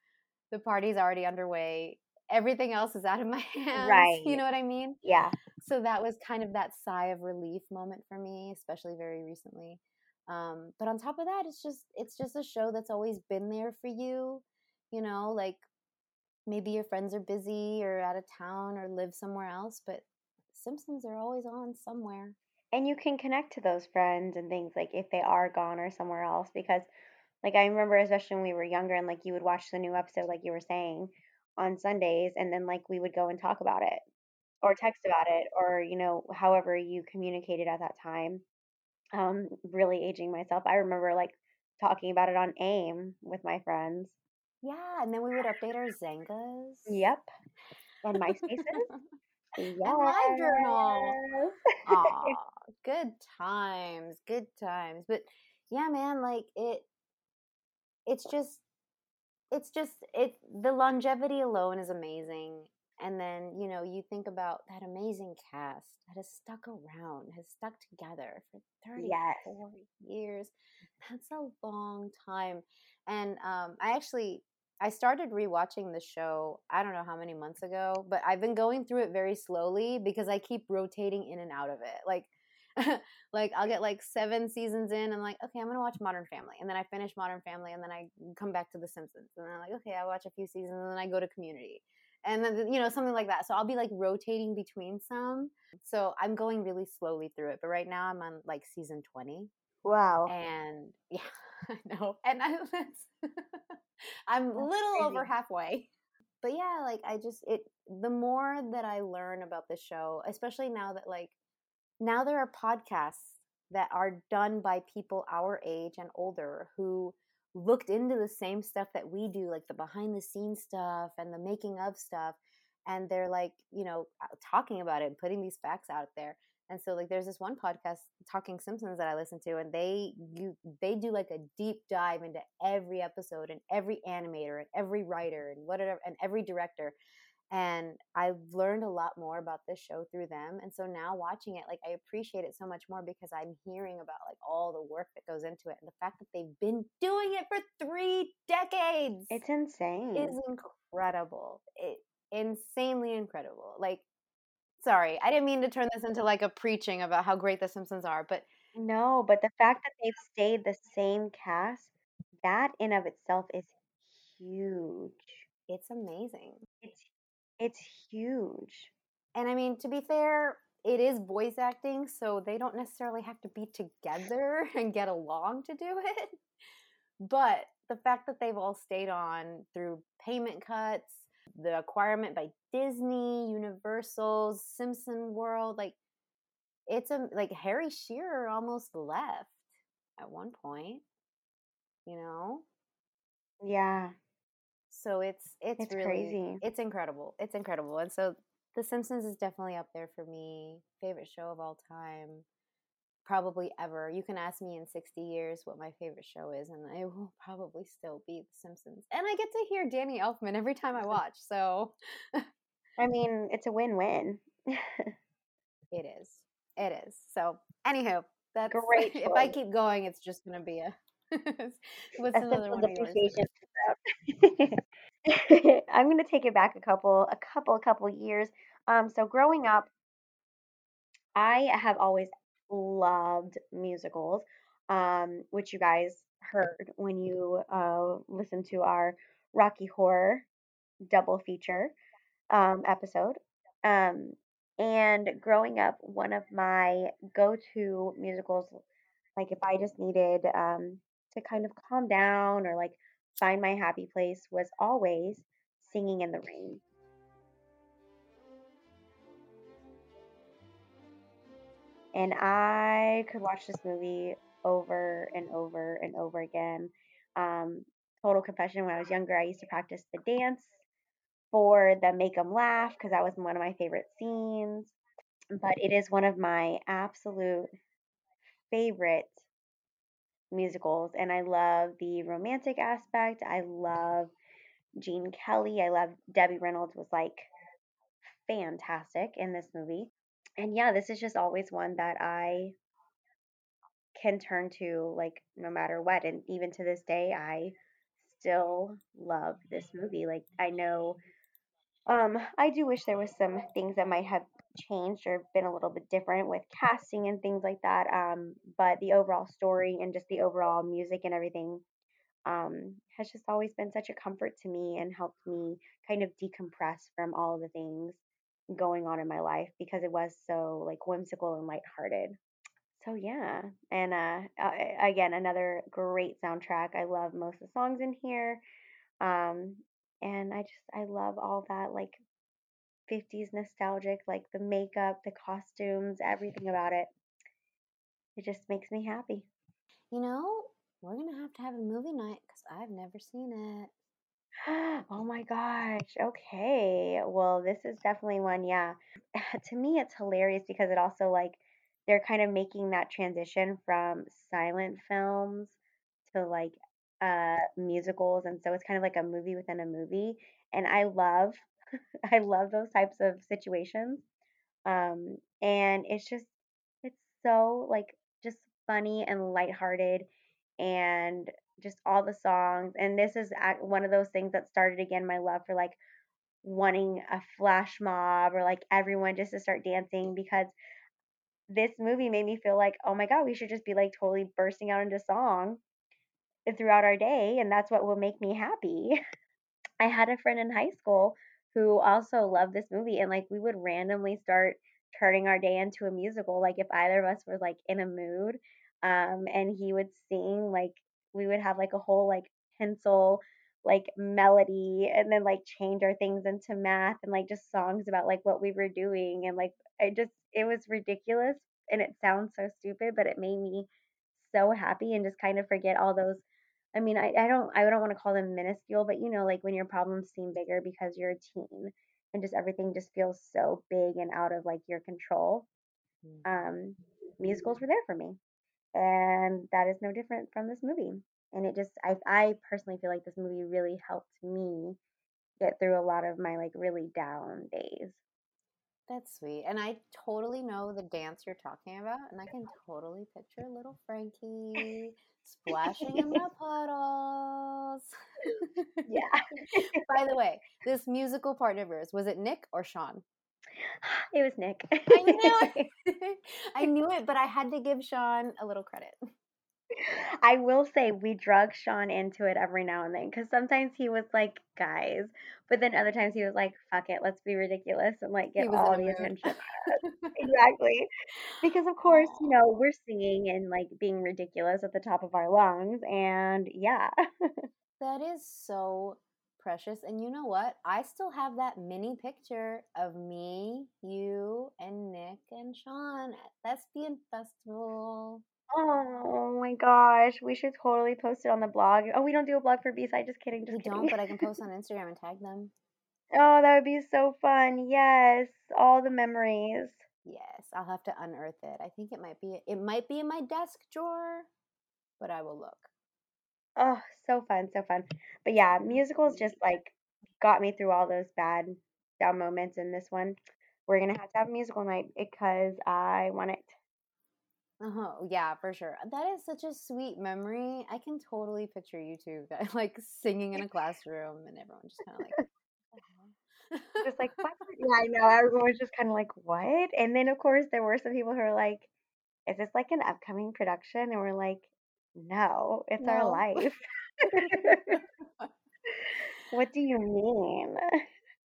The party's already underway. Everything else is out of my [laughs] hands. Right. You know what I mean? Yeah. So that was kind of that sigh of relief moment for me, especially very recently. Um, but on top of that, it's just it's just a show that's always been there for you. You know, like maybe your friends are busy or out of town or live somewhere else, but Simpsons are always on somewhere. And you can connect to those friends and things like if they are gone or somewhere else because like I remember especially when we were younger and like you would watch the new episode like you were saying on Sundays and then like we would go and talk about it or text about it or you know however you communicated at that time. Um really aging myself. I remember like talking about it on AIM with my friends. Yeah, and then we would update our Xangas. Yep. And MySpaces. [laughs] And LiveJournal. Aw, [laughs] good times, good times. But yeah, man, like it it's just it's just it the longevity alone is amazing. And then, you know, you think about that amazing cast that has stuck around, has stuck together for 34 Yes. years. That's a long time. And um I actually I started rewatching the show, I don't know how many months ago, but I've been going through it very slowly because I keep rotating in and out of it. Like [laughs] like I'll get like 7 seasons in and like, okay, I'm going to watch Modern Family. And then I finish Modern Family and then I come back to The Simpsons. And then I'm like, okay, I watch a few seasons and then I go to Community. And then you know, something like that. So I'll be like rotating between some. So I'm going really slowly through it. But right now I'm on like season 20 Wow. and [laughs] yeah, [laughs] I know. And I [laughs] that's I'm a That's little over halfway. But yeah, like I just it the more that I learn about the show, especially now that like now there are podcasts that are done by people our age and older who looked into the same stuff that we do, like the behind the scenes stuff and the making of stuff. And they're like, you know, uh, talking about it and putting these facts out there. And so like there's this one podcast talking Simpsons that I listen to and they you they do like a deep dive into every episode and every animator and every writer and whatever and every director. And I've learned a lot more about this show through them. And so now watching it, like I appreciate it so much more because I'm hearing about like all the work that goes into it and the fact that they've been doing it for three decades It's insane. It's incredible. It insanely incredible. Like sorry, I didn't mean to turn this into like a preaching about how great the Simpsons are, but No, but the fact that they've stayed the same cast, that in of itself is huge. it's amazing. It's it's huge. And I mean, to be fair, it is voice acting, so they don't necessarily have to be together [laughs] and get along to do it. But the fact that they've all stayed on through payment cuts, the acquirement by Disney, Universal, Simpson World, like it's a like Harry Shearer almost left at one point, you know? Yeah. So it's it's, It's really crazy. it's incredible. It's incredible. And so The Simpsons is definitely up there for me. Favorite show of all time. Probably ever. You can ask me in 60 years what my favorite show is, and it will probably still be The Simpsons. And I get to hear Danny Elfman every time I [laughs] watch, so [laughs] I mean, it's a win-win. [laughs] it is. It is. So, anywho, that's Great [laughs] if I keep going, it's just gonna be a. [laughs] what's a another one of yours? I'm gonna take it back a couple, a couple, a couple years. Um, so growing up, I have always loved musicals, um, which you guys heard when you uh listened to our Rocky Horror double feature um episode. Um, And growing up, one of my go-to musicals, like if I just needed um, to kind of calm down or like find my happy place, was always Singing in the Rain. And I could watch this movie over and over and over again. Um, total confession when I was younger, I used to practice the dance for the them Laugh because that was one of my favorite scenes. But it is one of my absolute favorite musicals, and I love the romantic aspect. I love Gene Kelly. I love Debbie Reynolds was like fantastic in this movie. And yeah, this is just always one that I can turn to like no matter what and even to this day I still love this movie. Like I know um I do wish there was some things that might have changed or been a little bit different with casting and things like that. Um but the overall story and just the overall music and everything um has just always been such a comfort to me and helped me kind of decompress from all of the things going on in my life because it was so like whimsical and lighthearted. So yeah, and uh, uh, again, another great soundtrack. I love most of the songs in here, um, and I just I love all that like 50s nostalgic, like the makeup, the costumes, everything about it. It just makes me happy. You know, we're gonna have to have a movie night because I've never seen it. [gasps] Oh my gosh. Okay. Well, this is definitely one, yeah. [laughs] To me, it's hilarious because it also like they're kind of making that transition from silent films to like uh musicals and so it's kind of like a movie within a movie and I love [laughs] I love those types of situations. Um and it's just it's so like just funny and lighthearted and just all the songs and this is one of those things that started again my love for like wanting a flash mob or like everyone just to start dancing because this movie made me feel like, oh my God, we should just be like totally bursting out into song throughout our day. And that's what will make me happy. [laughs] I had a friend in high school who also loved this movie, and like we would randomly start turning our day into a musical. Like if either of us were like in a mood, um, and he would sing, like we would have like a whole like pencil like melody and then like change our things into math and like just songs about like what we were doing and like I just it was ridiculous and it sounds so stupid but it made me so happy and just kind of forget all those I mean, I, I don't I don't want to call them minuscule, but you know, like when your problems seem bigger because you're a teen and just everything just feels so big and out of like your control. Mm. Um, musicals were there for me, and that is no different from this movie. And it just I I personally feel like this movie really helped me get through a lot of my like really down days. That's sweet. And I totally know the dance you're talking about. And I can totally picture little Frankie splashing in the puddles. Yeah. [laughs] By the way, this musical partner of yours, was it Nick or Sean? It was Nick. I knew it. [laughs] [laughs] I knew it, but I had to give Sean a little credit. I will say we drug Sean into it every now and then because sometimes he was like, guys, but then other times he was like, fuck it, let's be ridiculous and like get all the mood. attention. [laughs] Exactly. Because of course, you know, we're singing and like being ridiculous at the top of our lungs. And yeah. [laughs] That is so precious. And you know what? I still have that mini picture of me, you, and Nick and Sean at Thespian Festival. Oh my gosh. We should totally post it on the blog. Oh, we don't do a blog for B-side. Just kidding. Just We kidding. don't, but I can post [laughs] on Instagram and tag them. Oh, that would be so fun. Yes. All the memories. Yes, I'll have to unearth it. I think it might be it might be in my desk drawer, but I will look. Oh, so fun, so fun. But yeah, musicals just like got me through all those bad down moments in this one. We're gonna have to have a musical night because I want it. Uh-huh. Yeah, for sure. That is such a sweet memory. I can totally picture you two guys [laughs] like singing in a classroom and everyone just kind of like "What the? Just like what? [laughs] Yeah, I know. Everyone was just kind of like, what? And then of course there were some people who were like, is this like an upcoming production? And we're like, no, it's our life. [laughs] What do you mean?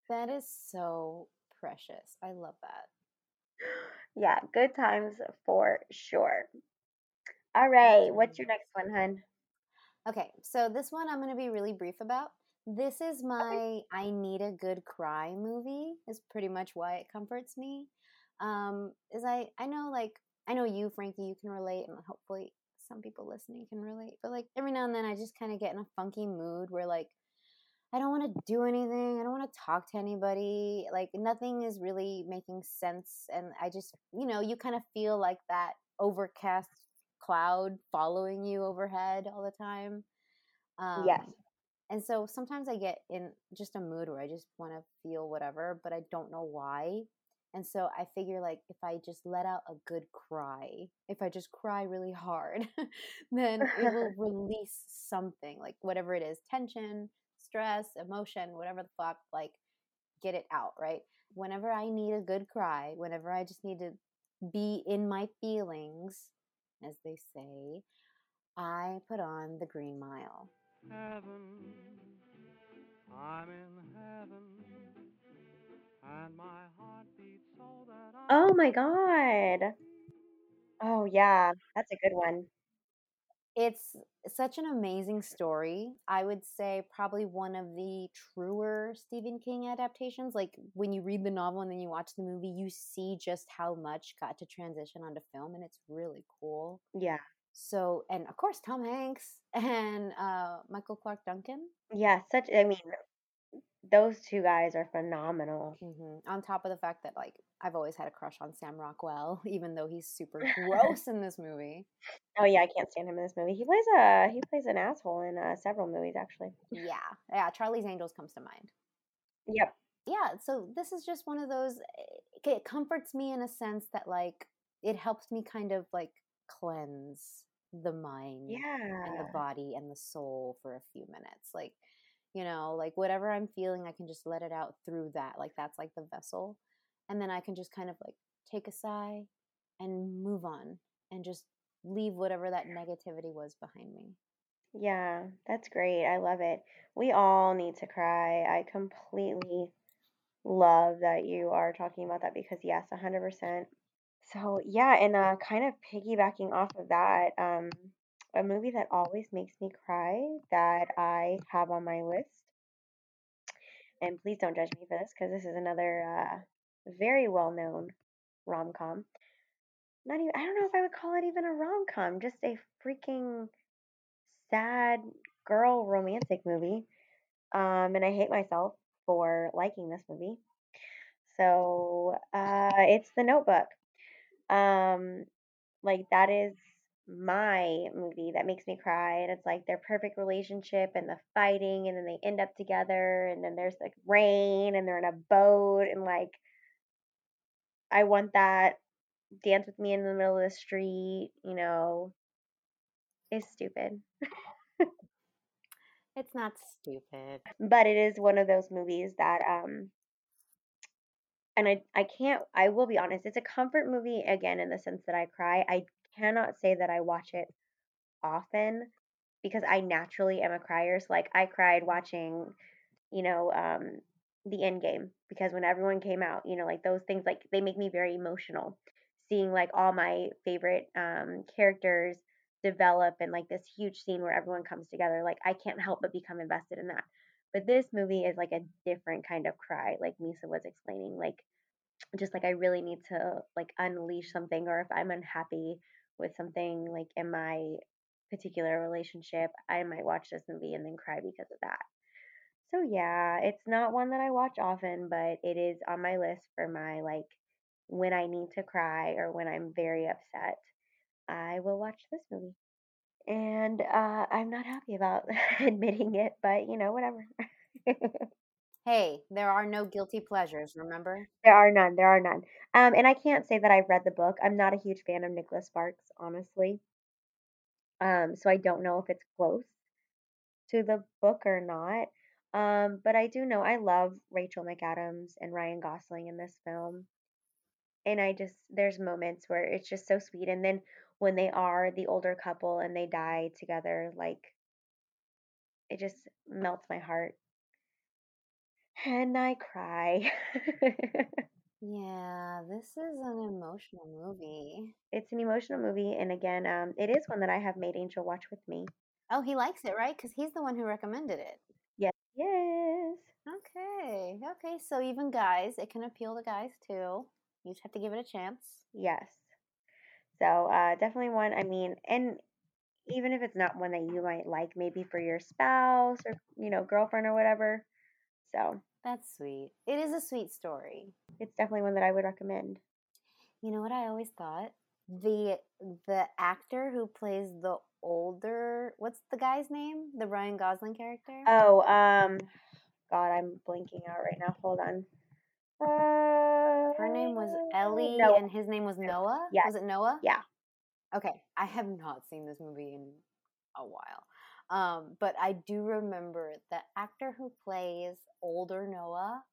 That is so precious. I love that. Yeah, good times for sure. All right, what's your next one, hun? Okay, so this one I'm going to be really brief about. This is Okay. my I need a good cry movie. Is pretty much why it comforts me. Um, is I I know like I know you, Frankie, you can relate, and hopefully some people listening can relate. But like every now and then, I just kind of get in a funky mood where like I don't want to do anything. I don't want to talk to anybody. Like nothing is really making sense, and I just you know you kind of feel like that overcast cloud following you overhead all the time. Yes. Um, and so sometimes I get in just a mood where I just want to feel whatever, but I don't know why. And so I figure like if I just let out a good cry, if I just cry really hard, [laughs] then it will [laughs] release something, like whatever it is, tension, stress, emotion, whatever the fuck, like get it out, right? Whenever I need a good cry, whenever I just need to be in my feelings, as they say, I put on the Green Mile. heaven. I'm in heaven, and my heart beats so that I Oh my God. Oh yeah, that's a good one. It's such an amazing story. I would say probably one of the truer Stephen King adaptations. Like when you read the novel and then you watch the movie, you see just how much got to transition onto film, and it's really cool. Yeah. So, and of course, Tom Hanks and uh, Michael Clarke Duncan. Yeah, such I mean, those two guys are phenomenal. hmm On top of the fact that like I've always had a crush on Sam Rockwell, [laughs] even though he's super [laughs] gross in this movie. Oh yeah, I can't stand him in this movie. He plays a he plays an asshole in uh, several movies actually. Yeah, yeah. Charlie's Angels comes to mind. Yep. yeah so this is just one of those eh, it comforts me in a sense that like it helps me kind of like cleanse the mind and Yeah. the body and the soul for a few minutes like you know like whatever i'm feeling i can just let it out through that like that's like the vessel and then i can just kind of like take a sigh and move on and just leave whatever that negativity was behind me Yeah, that's great. I love it. We all need to cry. I completely love that you are talking about that because yes, 100%. So, yeah, and uh kind of piggybacking off of that, um a movie that always makes me cry that I have on my list, and please don't judge me for this because this is another uh very well-known rom-com. Not even I don't know if I would call it even a rom-com, just a freaking sad girl romantic movie. Um, and I hate myself for liking this movie. So, uh, it's The Notebook. Um, like that is my movie that makes me cry, and it's like their perfect relationship and the fighting, and then they end up together, and then there's like rain, and they're in a boat, and like I want that. Dance with me in the middle of the street, you know, is stupid. [laughs] it's not stupid But it is one of those movies that um and I I can't I will be honest, it's a comfort movie again in the sense that I cry. I cannot say that I watch it often because I naturally am a crier. So like I cried watching, you know, um the end game because when everyone came out, you know, like those things like they make me very emotional. Seeing like all my favorite um characters develop and like this huge scene where everyone comes together, like I can't help but become invested in that. But this movie is like a different kind of cry, like Misa was explaining. Like just like I really need to like unleash something or if I'm unhappy with something like in my particular relationship, I might watch this movie and then cry because of that. So yeah, it's not one that I watch often, but it is on my list for my like when I need to cry or when I'm very upset, I will watch this movie. And uh, I'm not happy about [laughs] admitting it, but you know, whatever. [laughs] hey there are no guilty pleasures remember There are none. There are none. Um, and I can't say that I've read the book. I'm not a huge fan of Nicholas Sparks, honestly. Um, so I don't know if it's close to the book or not. Um, but I do know I love Rachel McAdams and Ryan Gosling in this film. And I just there's moments where it's just so sweet. And then when they are the older couple and they die together, like it just melts my heart. And I cry. [laughs] Yeah, this is an emotional movie. It's an emotional movie, and again, um, it is one that I have made Angel watch with me. Oh, he likes it, right? Because he's the one who recommended it. Yes, yes. Okay, okay. So even guys, it can appeal to guys too. You just have to give it a chance. Yes. So uh, definitely one. I mean, and even if it's not one that you might like, maybe for your spouse or you know girlfriend or whatever. So That's sweet. It is a sweet story. it's definitely one that I would recommend. You know what I always thought? The the actor who plays the older what's the guy's name? The Ryan Gosling character? Oh, um, God, I'm blinking out right now. Hold on. Uh, Her name was Ellie No, and his name was Noah? Yes. Was it Noah? Yeah. Okay. I have not seen this movie in a while. Um, but I do remember the actor who plays older Noah.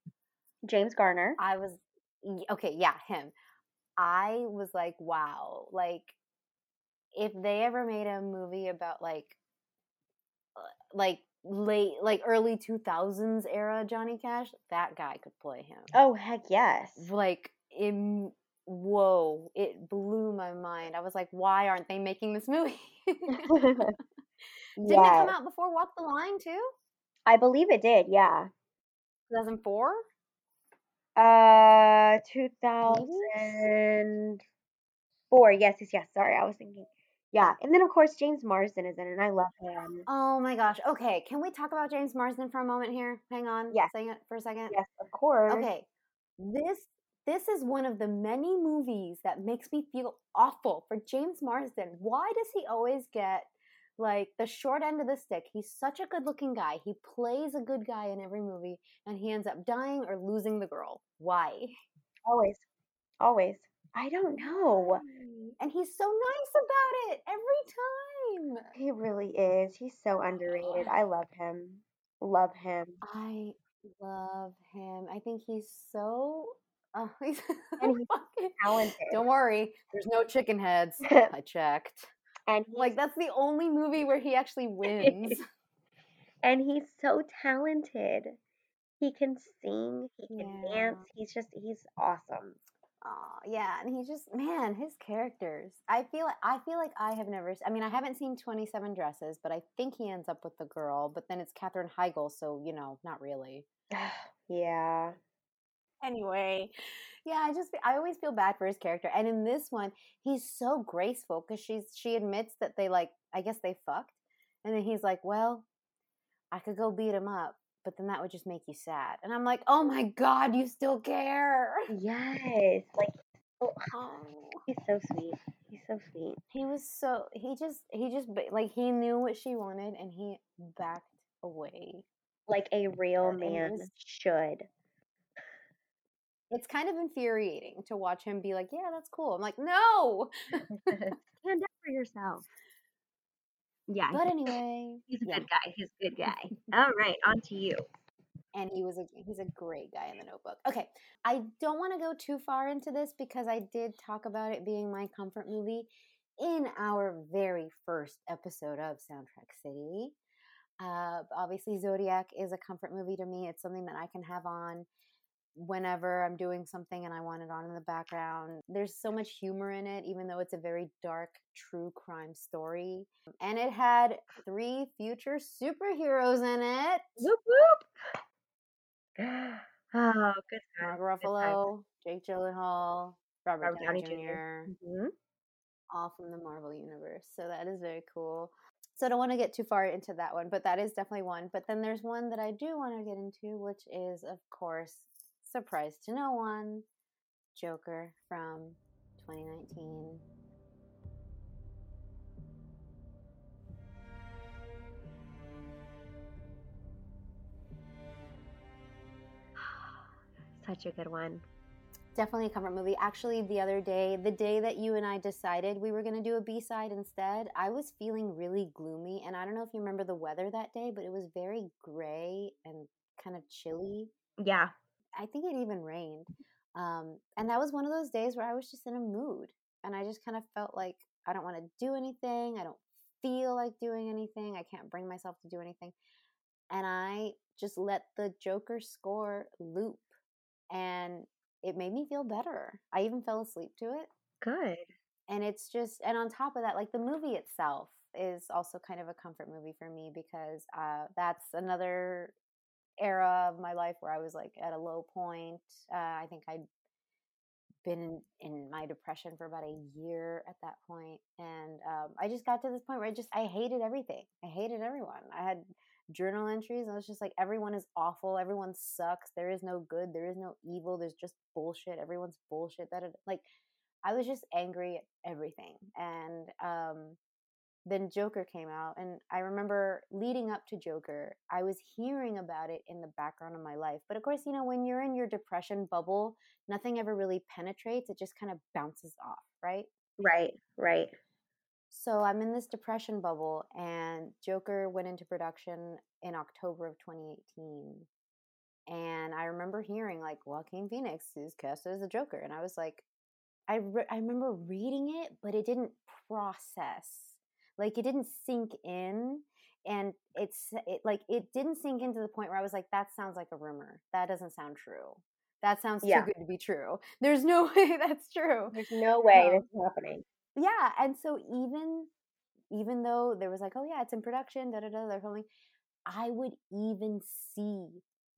James Garner. I was okay, yeah, him. I was like, wow, like if they ever made a movie about like uh, like late like early 2000s era Johnny Cash, that guy could play him. Oh heck yes. Like in whoa, it blew my mind. I was like, why aren't they making this movie? [laughs] [laughs] Didn't it come out before Walk the Line too? I believe it did. Yeah. 2004? Uh, 2004. Yes, yes, yes. Sorry, I was thinking. Yeah, and then of course James Marsden is in it, and I love him. Oh my gosh. Okay, can we talk about James Marsden for a moment here? Hang on. Yes. Say it for a second. Yes, of course. Okay. This this is one of the many movies that makes me feel awful for James Marsden. Why does he always get like the short end of the stick? He's such a good-looking guy. He plays a good guy in every movie and he ends up dying or losing the girl. Why? Always, always. I don't know. And he's so nice about it every time. He really is. He's so underrated. I love him. Love him. I love him. I think he's so uh, [laughs] he's And he's fucking Talented. Don't worry, there's no chicken heads. [laughs] I checked. And Like that's the only movie where he actually wins. [laughs] and he's so talented. He can sing. He can Yeah. dance. He's just he's awesome. Oh, yeah, and he just man, his characters. I feel like I feel like I have never. I mean, I haven't seen Twenty Seven Dresses, but I think he ends up with the girl. But then it's Katherine Heigl, so you know, not really. [sighs] yeah. Anyway, yeah, I just I always feel bad for his character, and in this one, he's so graceful because she's she admits that they like I guess they fucked, and then he's like, well, I could go beat him up, but then that would just make you sad, and I'm like, oh my god, you still care. Yes. Like oh, [laughs] Oh. he's so sweet. He's so sweet. He was so he just he just like he knew what she wanted and he backed away. Like a real man should. It's kind of infuriating to watch him be like, "Yeah, that's cool." I'm like, "No." [laughs] Stand up for yourself. Yeah. But anyway, he's a yeah. good guy. He's a good [laughs] guy. All right, on to you. and he was a he's a great guy in the Notebook. Okay, I don't want to go too far into this because I did talk about it being my comfort movie in our very first episode of Soundtrack City. Uh, obviously, Zodiac is a comfort movie to me. It's something that I can have on whenever I'm doing something and I want it on in the background. There's so much humor in it, even though it's a very dark, true crime story. And it had three future superheroes in it. Whoop whoop. [gasps] Oh, good Mark times. Good. Ruffalo, Jake Gyllenhaal, Robert, Robert Downey, Downey Jr.. Mhm. all from the Marvel universe. So that is very cool. So I don't want to get too far into that one, but that is definitely one. But then there's one that I do want to get into, which is, of course, surprise to no one, Joker from 2019. [sighs] Such a good one. Definitely a comfort movie. Actually, the other day, the day that you and I decided we were going to do a B side instead, I was feeling really gloomy. And I don't know if you remember the weather that day, but it was very gray and kind of chilly. Yeah. I think it even rained. Um, and that was one of those days where I was just in a mood. And I just kind of felt like I don't want to do anything. I don't feel like doing anything. I can't bring myself to do anything. And I just let the Joker score loop. And it made me feel better. I even fell asleep to it. Good. And it's just, and on top of that, like the movie itself is also kind of a comfort movie for me because uh, that's another era of my life where I was like at a low point. Uh, I think I'd been in, my depression for about a year at that point and um, i just got to this point where i just i hated everything i hated everyone i had journal entries and it was just like everyone is awful everyone sucks there is no good there is no evil there's just bullshit everyone's bullshit that like i was just angry at everything and um then Joker came out. And I remember leading up to Joker, I was hearing about it in the background of my life. But of course, you know, when you're in your depression bubble, nothing ever really penetrates. It just kind of bounces off, right? Right, right. So I'm in this depression bubble, and Joker went into production in October of 2018. And I remember hearing like Joaquin Phoenix is cast as the Joker, and I was like, I re- I remember reading it, but it didn't process like it didn't sink in and it's it like it didn't sink into the point where I was like, that sounds like a rumor. That doesn't sound true. That sounds Yeah. too good to be true. There's no [laughs] way that's true. There's no way this is happening. Yeah, and so even even though there was like, oh yeah, it's in production, da da da, they're filming, I would even see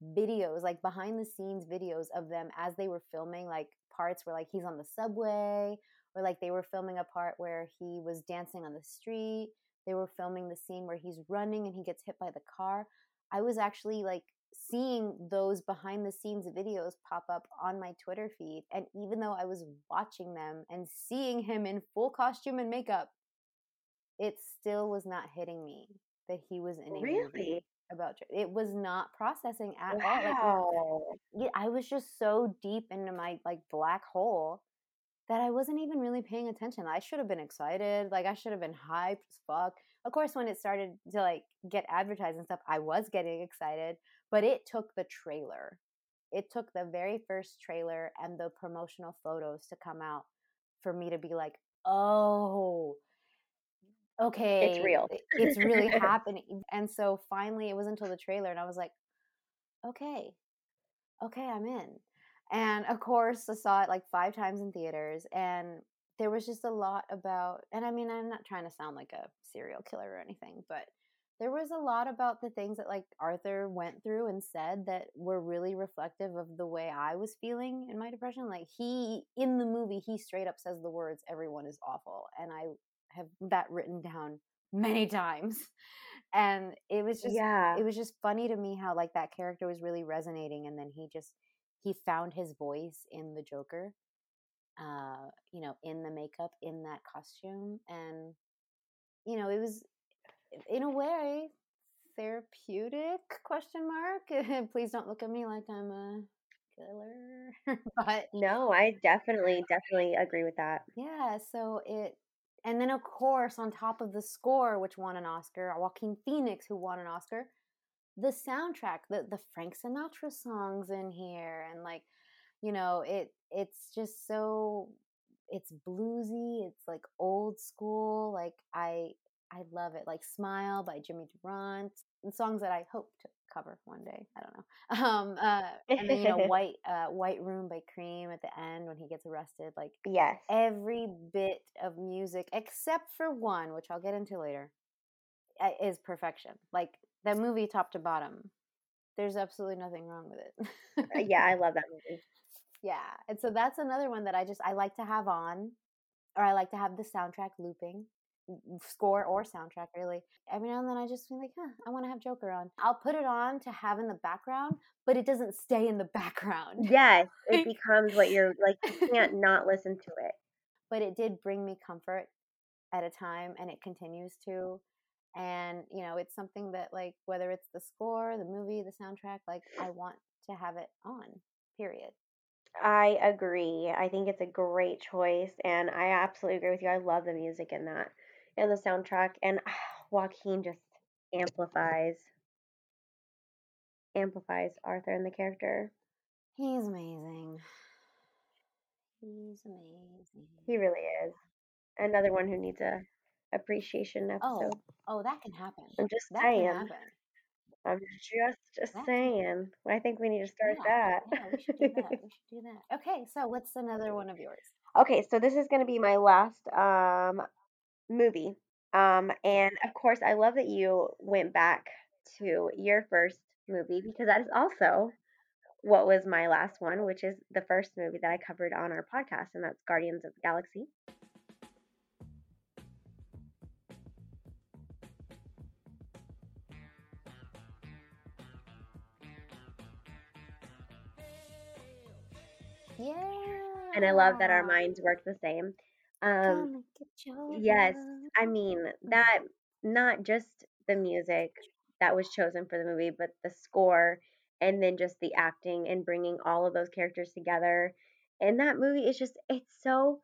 videos, like behind the scenes videos of them as they were filming, like parts where like he's on the subway, or like they were filming a part where he was dancing on the street. They were filming the scene where he's running and he gets hit by the car. I was actually like seeing those behind the scenes videos pop up on my Twitter feed. And even though I was watching them and seeing him in full costume and makeup, it still was not hitting me that he was in a movie Really? about it was not processing at all like Wow. yeah, I was just so deep into my like black hole that I wasn't even really paying attention. I should have been excited. Like I should have been hyped as fuck. Of course, when it started to like get advertised and stuff, I was getting excited. But it took the trailer. It took the very first trailer and the promotional photos to come out for me to be like, oh, okay, It's real. [laughs] It's really happening. And so finally, it was until the trailer, and I was like, okay, okay, I'm in. And of course, I saw it like five times in theaters, and there was just a lot about, and I mean, I'm not trying to sound like a serial killer or anything, but there was a lot about the things that like Arthur went through and said that were really reflective of the way I was feeling in my depression. Like he in the movie, he straight up says the words "everyone is awful," and I have that written down many [laughs] times. And it was just yeah. it was just funny to me how like that character was really resonating and then he just he found his voice in the joker uh you know in the makeup in that costume and you know it was in a way therapeutic question mark [laughs] please don't look at me like i'm a killer [laughs] but No, I definitely, [laughs] definitely agree with that. yeah, so it, and then of course, on top of the score, which won an Oscar, Joaquin Phoenix, who won an Oscar, the soundtrack, the the Frank Sinatra songs in here, and like, you know, it it's just so, it's bluesy, it's like old school, like I I love it, like Smile by Jimmy Durante, and songs that I hope to cover one day. I don't know. [laughs] Um, uh, and then you know, [laughs] White uh, White Room by Cream at the end when he gets arrested, like Yes. every bit of music except for one which i'll get into later uh, is perfection like that movie top to bottom there's absolutely nothing wrong with Uh, it yeah, I love that [laughs] movie. yeah and so that's another one that i just i like to have on or i like to have the soundtrack looping score or soundtrack really every now and then i just feel like huh, i want to have joker on i'll put it on to have in the background but it doesn't stay in the background Yes, [laughs] it becomes what you're like. You can't [laughs] not listen to it. but it did bring me comfort at a time and it continues to and you know it's something that like whether it's the score the movie the soundtrack like i want to have it on period I agree. I think it's a great choice, and I absolutely agree with you. I love the music in that and the soundtrack, and [sighs] Joaquin just amplifies amplifies Arthur and the character. he's amazing he's amazing He really is. Another one who needs a appreciation episode. oh oh that can happen I'm just that saying. can happen I'm just That's saying. I think we need to start yeah, that. yeah, we should do that. We [laughs] should do that. Okay, so what's another one of yours? Okay, so this is going to be my last um movie. Um and of course, I love that you went back to your first movie because that is also what was my last one, which is the first movie that I covered on our podcast and that's Guardians of the Galaxy. Yeah. And I love that our minds work the same. Um Come and get your yes. I mean that not just the music that was chosen for the movie, but the score and then just the acting and bringing all of those characters together. And that movie is just it's so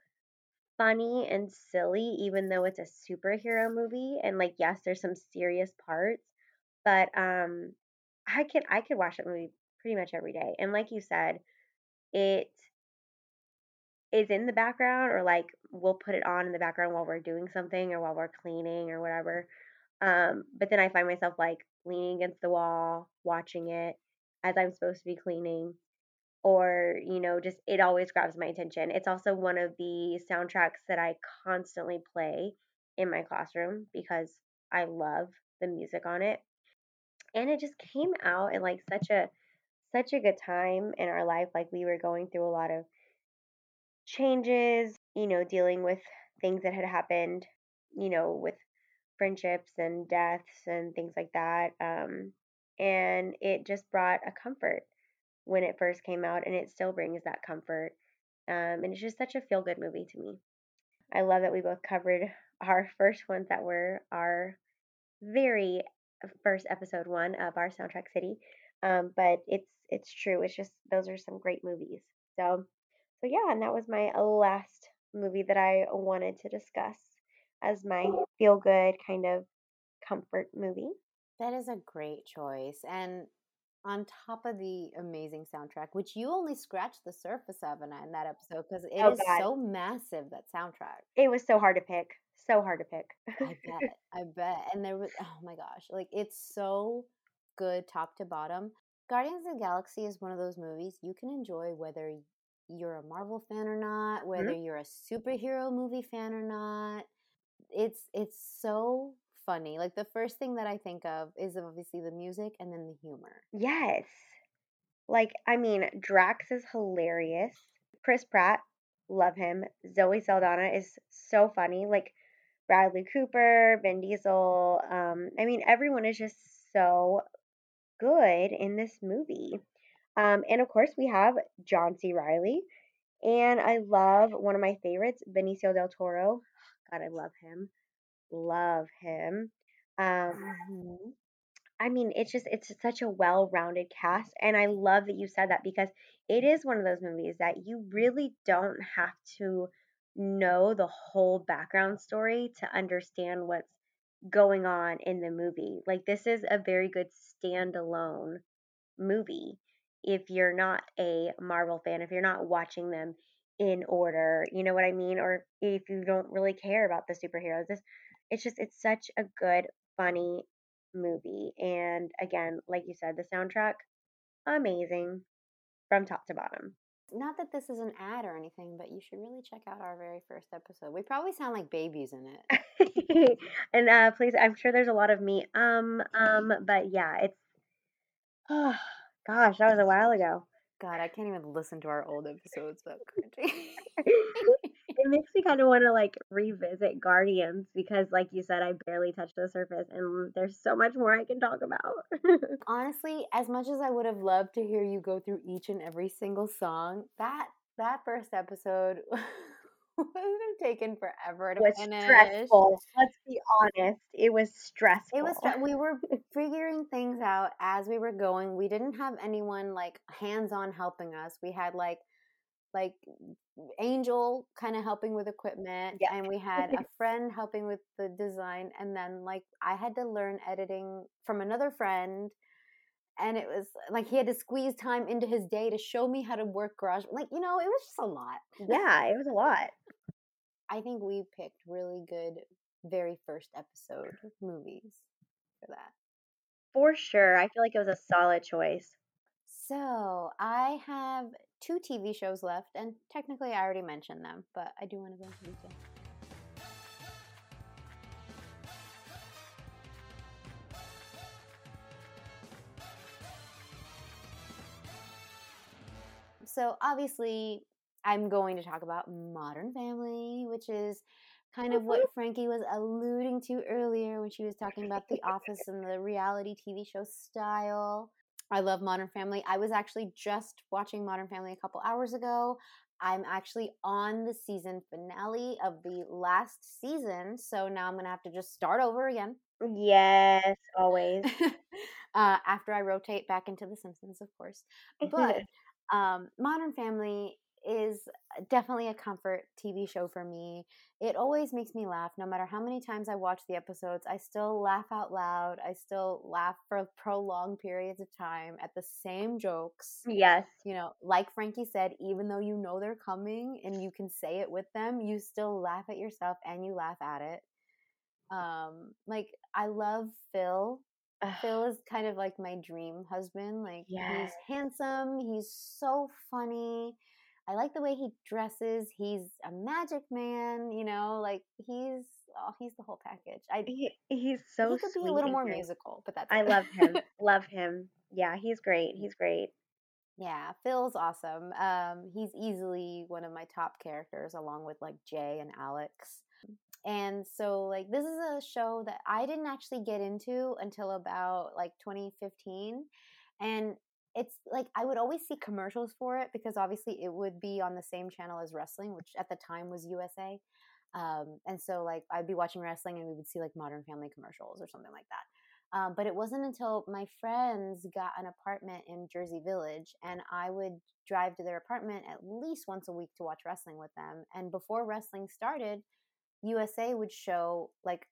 funny and silly even though it's a superhero movie and like yes, there's some serious parts, but um I could I could watch that movie pretty much every day. And like you said, it is in the background or like we'll put it on in the background while we're doing something or while we're cleaning or whatever. Um, but then I find myself like leaning against the wall, watching it as I'm supposed to be cleaning, or you know, just it always grabs my attention. It's also one of the soundtracks that I constantly play in my classroom because I love the music on it. And it just came out in like such a such a good time in our life. Like we were going through a lot of changes, you know, dealing with things that had happened, you know, with friendships and deaths and things like that. Um, and it just brought a comfort when it first came out, and it still brings that comfort. Um, and it's just such a feel good movie to me. I love that we both covered [laughs] our first ones that were our very first episode one of our soundtrack city. Um, but it's it's true. It's just those are some great movies. So so yeah, and that was my last movie that I wanted to discuss as my feel good kind of comfort movie. That is a great choice. And on top of the amazing soundtrack, which you only scratched the surface of in, in that episode, because it Oh is God, so massive, that soundtrack. it was so hard to pick. So hard to pick. I [laughs] bet. I bet. And there was, oh my gosh, like it's so good top to bottom. Guardians of the Galaxy is one of those movies you can enjoy whether you're a Marvel fan or not, whether Mhm. you're a superhero movie fan or not. It's it's so funny. Like the first thing that I think of is obviously the music and then the humor. Yes. Like, I mean, Drax is hilarious. Chris Pratt, love him. Zoe Saldana is so funny. Like Bradley Cooper, Vin Diesel. Um, I mean, everyone is just so good in this movie. Um, and of course, we have John C. Reilly. And I love one of my favorites, Benicio del Toro. [sighs] God, I love him. Love him. Um, Mhm. I mean, it's just it's such a well-rounded cast, and I love that you said that because it is one of those movies that you really don't have to know the whole background story to understand what's going on in the movie. Like this is a very good standalone movie if you're not a Marvel fan, if you're not watching them in order, you know what I mean? Or if you don't really care about the superheroes. This it's just it's such a good, funny movie. And again, like you said, the soundtrack, amazing from top to bottom. Not that this is an ad or anything, but you should really check out our very first episode. We probably sound like babies in it. [laughs] and uh please I'm sure there's a lot of me. Um, um, but yeah, it's [sighs] oh gosh, that was a while ago. God, I can't even listen to our old episodes [laughs] it makes me kind of want to like revisit Guardians because, like you said, I barely touched the surface, and there's so much more I can talk about. [laughs] Honestly, as much as I would have loved to hear you go through each and every single song, that that first episode [laughs] [laughs] have taken forever to it was finish. stressful. Let's be honest, it was stressful. It was stre- we were figuring things out as we were going. We didn't have anyone like hands-on helping us. We had like like Angel kind of helping with equipment Yeah. and we had a [laughs] friend helping with the design and then like I had to learn editing from another friend and it was like he had to squeeze time into his day to show me how to work garage like you know it was just a lot yeah, it was a lot. i think we picked really good very first episode movies for that For sure. I feel like it was a solid choice. So I have two TV shows left, and technically I already mentioned them, but I do want to go into detail. So obviously, I'm going to talk about Modern Family, which is kind of what Frankie was alluding to earlier when she was talking about The Office and the reality TV show style. I love Modern Family. I was actually just watching Modern Family a couple hours ago. I'm actually on the season finale of the last season, so now I'm going to have to just start over again. Yes, [laughs] always. uh, after I rotate back into The Simpsons, of course. But [laughs] um, Modern Family is definitely a comfort TV show for me. It always makes me laugh. No matter how many times I watch the episodes, I still laugh out loud. I still laugh for prolonged periods of time at the same jokes. yes. You know, like Frankie said, even though you know they're coming and you can say it with them, you still laugh at yourself and you laugh at it. Um, like I love Phil Phil [sighs] is kind of like my dream husband. Like Yes. he's handsome, he's so funny. I like the way he dresses. He's a magic man, you know, like he's oh, he's the whole package. I He, he's so he could be a little more musical, but that's I it. love him. [laughs] love him. Yeah, he's great. He's great. yeah, Phil's awesome. Um, he's easily one of my top characters, along with like Jay and Alex. And so, like, this is a show that I didn't actually get into until about like 2015. And it's like I would always see commercials for it because obviously it would be on the same channel as wrestling, which at the time was USA. Um, and so, like, I'd be watching wrestling and we would see like Modern Family commercials or something like that. Um, but it wasn't until my friends got an apartment in Jersey Village and I would drive to their apartment at least once a week to watch wrestling with them. And before wrestling started, USA would show like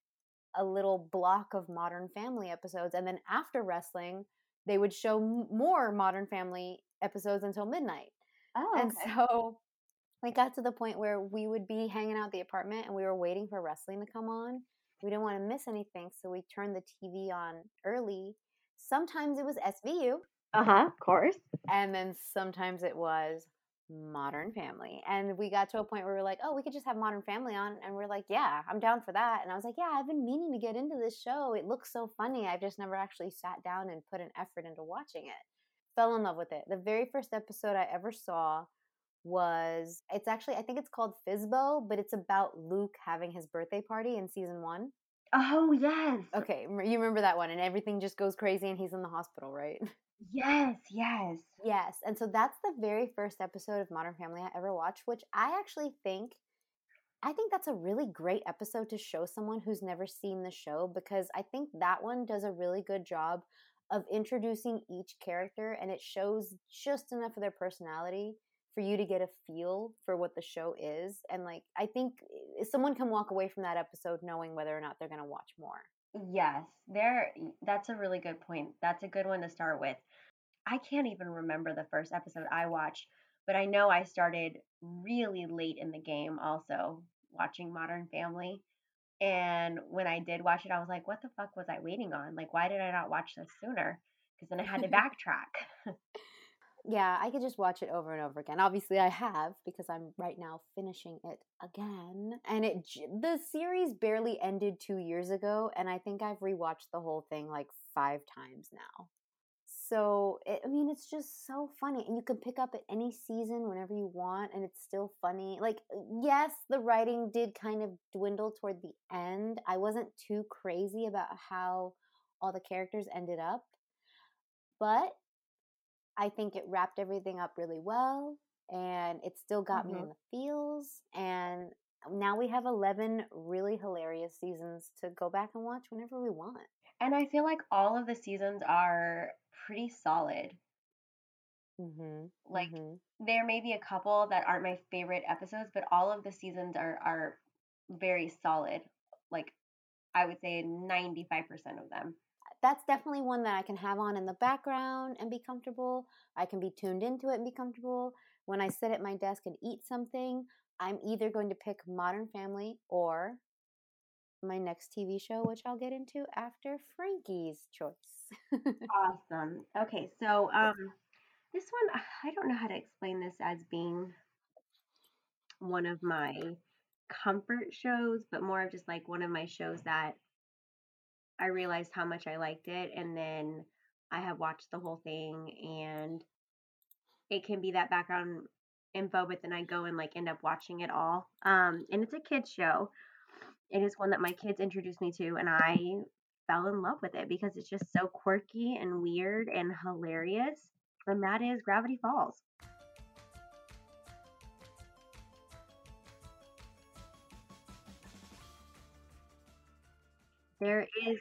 a little block of Modern Family episodes. And then after wrestling, they would show m- more Modern Family episodes until midnight. Oh, And so we got to the point where we would be hanging out the apartment and we were waiting for wrestling to come on. We didn't want to miss anything, so we turned the TV on early. Sometimes it was SVU, uh huh. Of course. and then sometimes it was Modern Family. And we got to a point where we were like, oh, we could just have Modern Family on. And we're like, yeah, I'm down for that. And I was like, yeah, I've been meaning to get into this show. It looks so funny. I've just never actually sat down and put an effort into watching it. Fell in love with it. The very first episode I ever saw was it's actually I think it's called Fizbo, but it's about Luke having his birthday party in season 1. Oh yes. Okay, you remember that one and everything just goes crazy and he's in the hospital, right? [laughs] Yes. Yes. Yes. And so that's the very first episode of Modern Family I ever watched, which I actually think I think that's a really great episode to show someone who's never seen the show because I think that one does a really good job of introducing each character and it shows just enough of their personality for you to get a feel for what the show is and like I think eh, someone can walk away from that episode knowing whether or not they're going to watch more. Yes. There. That's a really good point. That's a good one to start with. I can't even remember the first episode I watched, but I know I started really late in the game. Also watching Modern Family. And when I did watch it, I was like, what the fuck was I waiting on? Like, why did I not watch this sooner? Because then I had to [laughs] backtrack. [laughs] Yeah, I could just watch it over and over again. Obviously, I have because I'm right now finishing it again. And it the series barely ended 2 years ago and I think I've rewatched the whole thing like 5 times now. So, it, I mean, it's just so funny and you can pick up at any season whenever you want and it's still funny. Like, yes, the writing did kind of dwindle toward the end. I wasn't too crazy about how all the characters ended up. But I think it wrapped everything up really well and it still got me Mhm. in the feels. And now we have 11 really hilarious seasons to go back and watch whenever we want. and I feel like all of the seasons are pretty solid. Mm-hmm. Like, there may be a couple that aren't my favorite episodes, but all of the seasons are are very solid. Like I would say 95% of them. That's definitely one that I can have on in the background and be comfortable. I can be tuned into it and be comfortable. When I sit at my desk and eat something, I'm either going to pick Modern Family or my next TV show, which I'll get into after Frankie's choice. [laughs] Awesome. Okay, so um, this one [sighs] I don't know how to explain this as being one of my comfort shows, but more of just like one of my shows that I realized how much I liked it, and then I have watched the whole thing, and it can be that background info, but then I go and like end up watching it all. Um, and it's a kids show. It is one that my kids introduced me to, and I fell in love with it because it's just so quirky and weird and hilarious. And that is Gravity Falls. There is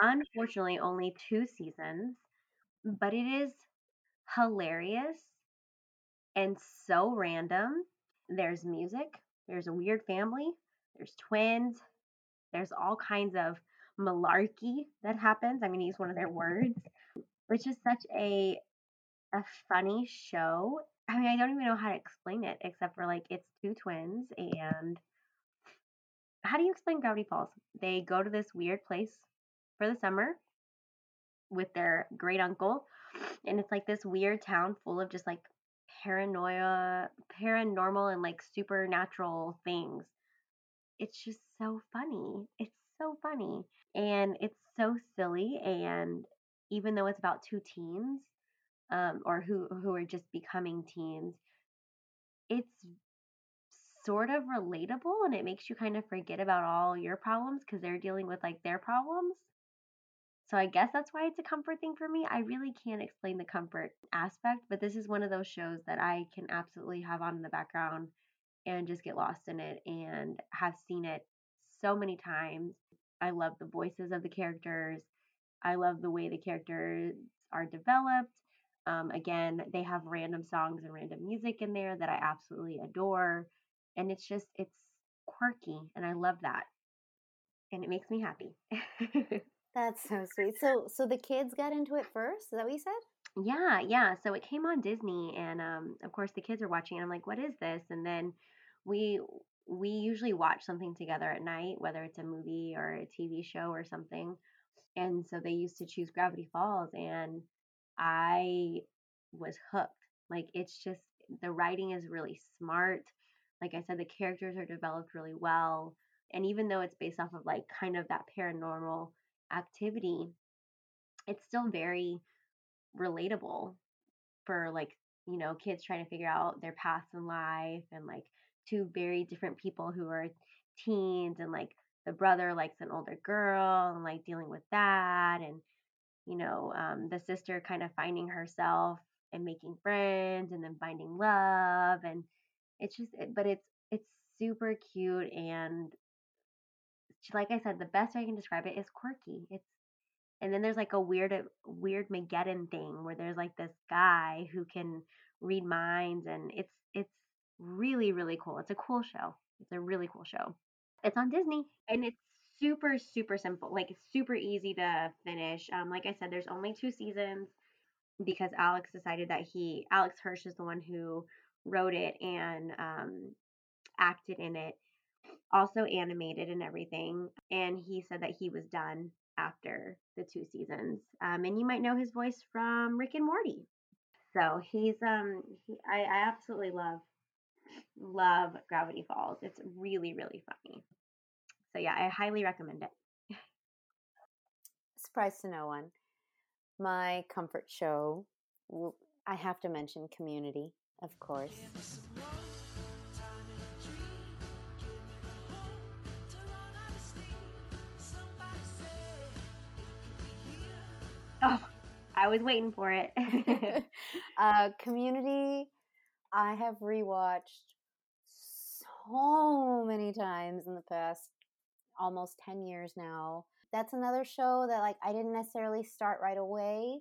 unfortunately only two seasons, but it is hilarious and so random. There's music, there's a weird family, there's twins, there's all kinds of malarkey that happens. I'm going to use one of their words, which is such a a funny show. I mean, I don't even know how to explain it except for like it's two twins and how do you explain Gravity Falls? They go to this weird place for the summer with their great uncle and it's like this weird town full of just like paranoia, paranormal and like supernatural things. It's just so funny. It's so funny and it's so silly and even though it's about two teens um, or who who are just becoming teens, it's sort of relatable and it makes you kind of forget about all your problems because they're dealing with like their problems. So I guess that's why it's a comfort thing for me. I really can't explain the comfort aspect, but this is one of those shows that I can absolutely have on in the background and just get lost in it and have seen it so many times. I love the voices of the characters. I love the way the characters are developed. Um, again, they have random songs and random music in there that I absolutely adore. And it's just, it's quirky. And I love that. And it makes me happy. [laughs] That's so sweet. So, so the kids got into it first. Is that what you said? Yeah, yeah. So it came on Disney, and um, of course the kids are watching. And I'm like, "What is this?" And then we we usually watch something together at night, whether it's a movie or a TV show or something. And so they used to choose Gravity Falls, and I was hooked. Like it's just the writing is really smart. Like I said, the characters are developed really well. And even though it's based off of like kind of that paranormal activity, it's still very relatable for like, you know, kids trying to figure out their paths in life and like two very different people who are teens and like the brother likes an older girl and like dealing with that and you know um, the sister kind of finding herself and making friends and then finding love and it's just but it's it's super cute and like I said, the best way I can describe it is quirky. It's and then there's like a weird uh, Weirdmageddon thing where there's like this guy who can read minds and it's it's really really cool. It's a cool show. It's a really cool show. It's on Disney and it's super super simple. Like super easy to finish. Um like I said there's only 2 seasons because Alex decided that he Alex Hirsch is the one who wrote it and um acted in it also animated and everything. And he said that he was done after the two seasons. Um, and you might know his voice from Rick and Morty. So he's um he, I, I absolutely love love Gravity Falls. It's really really funny. So yeah, I highly recommend it. Surprise to no one. My comfort show, I have to mention Community, of course. I was waiting for it. [laughs] [laughs] uh, community, I have rewatched so many times in the past almost 10 years now. That's another show that like I didn't necessarily start right away.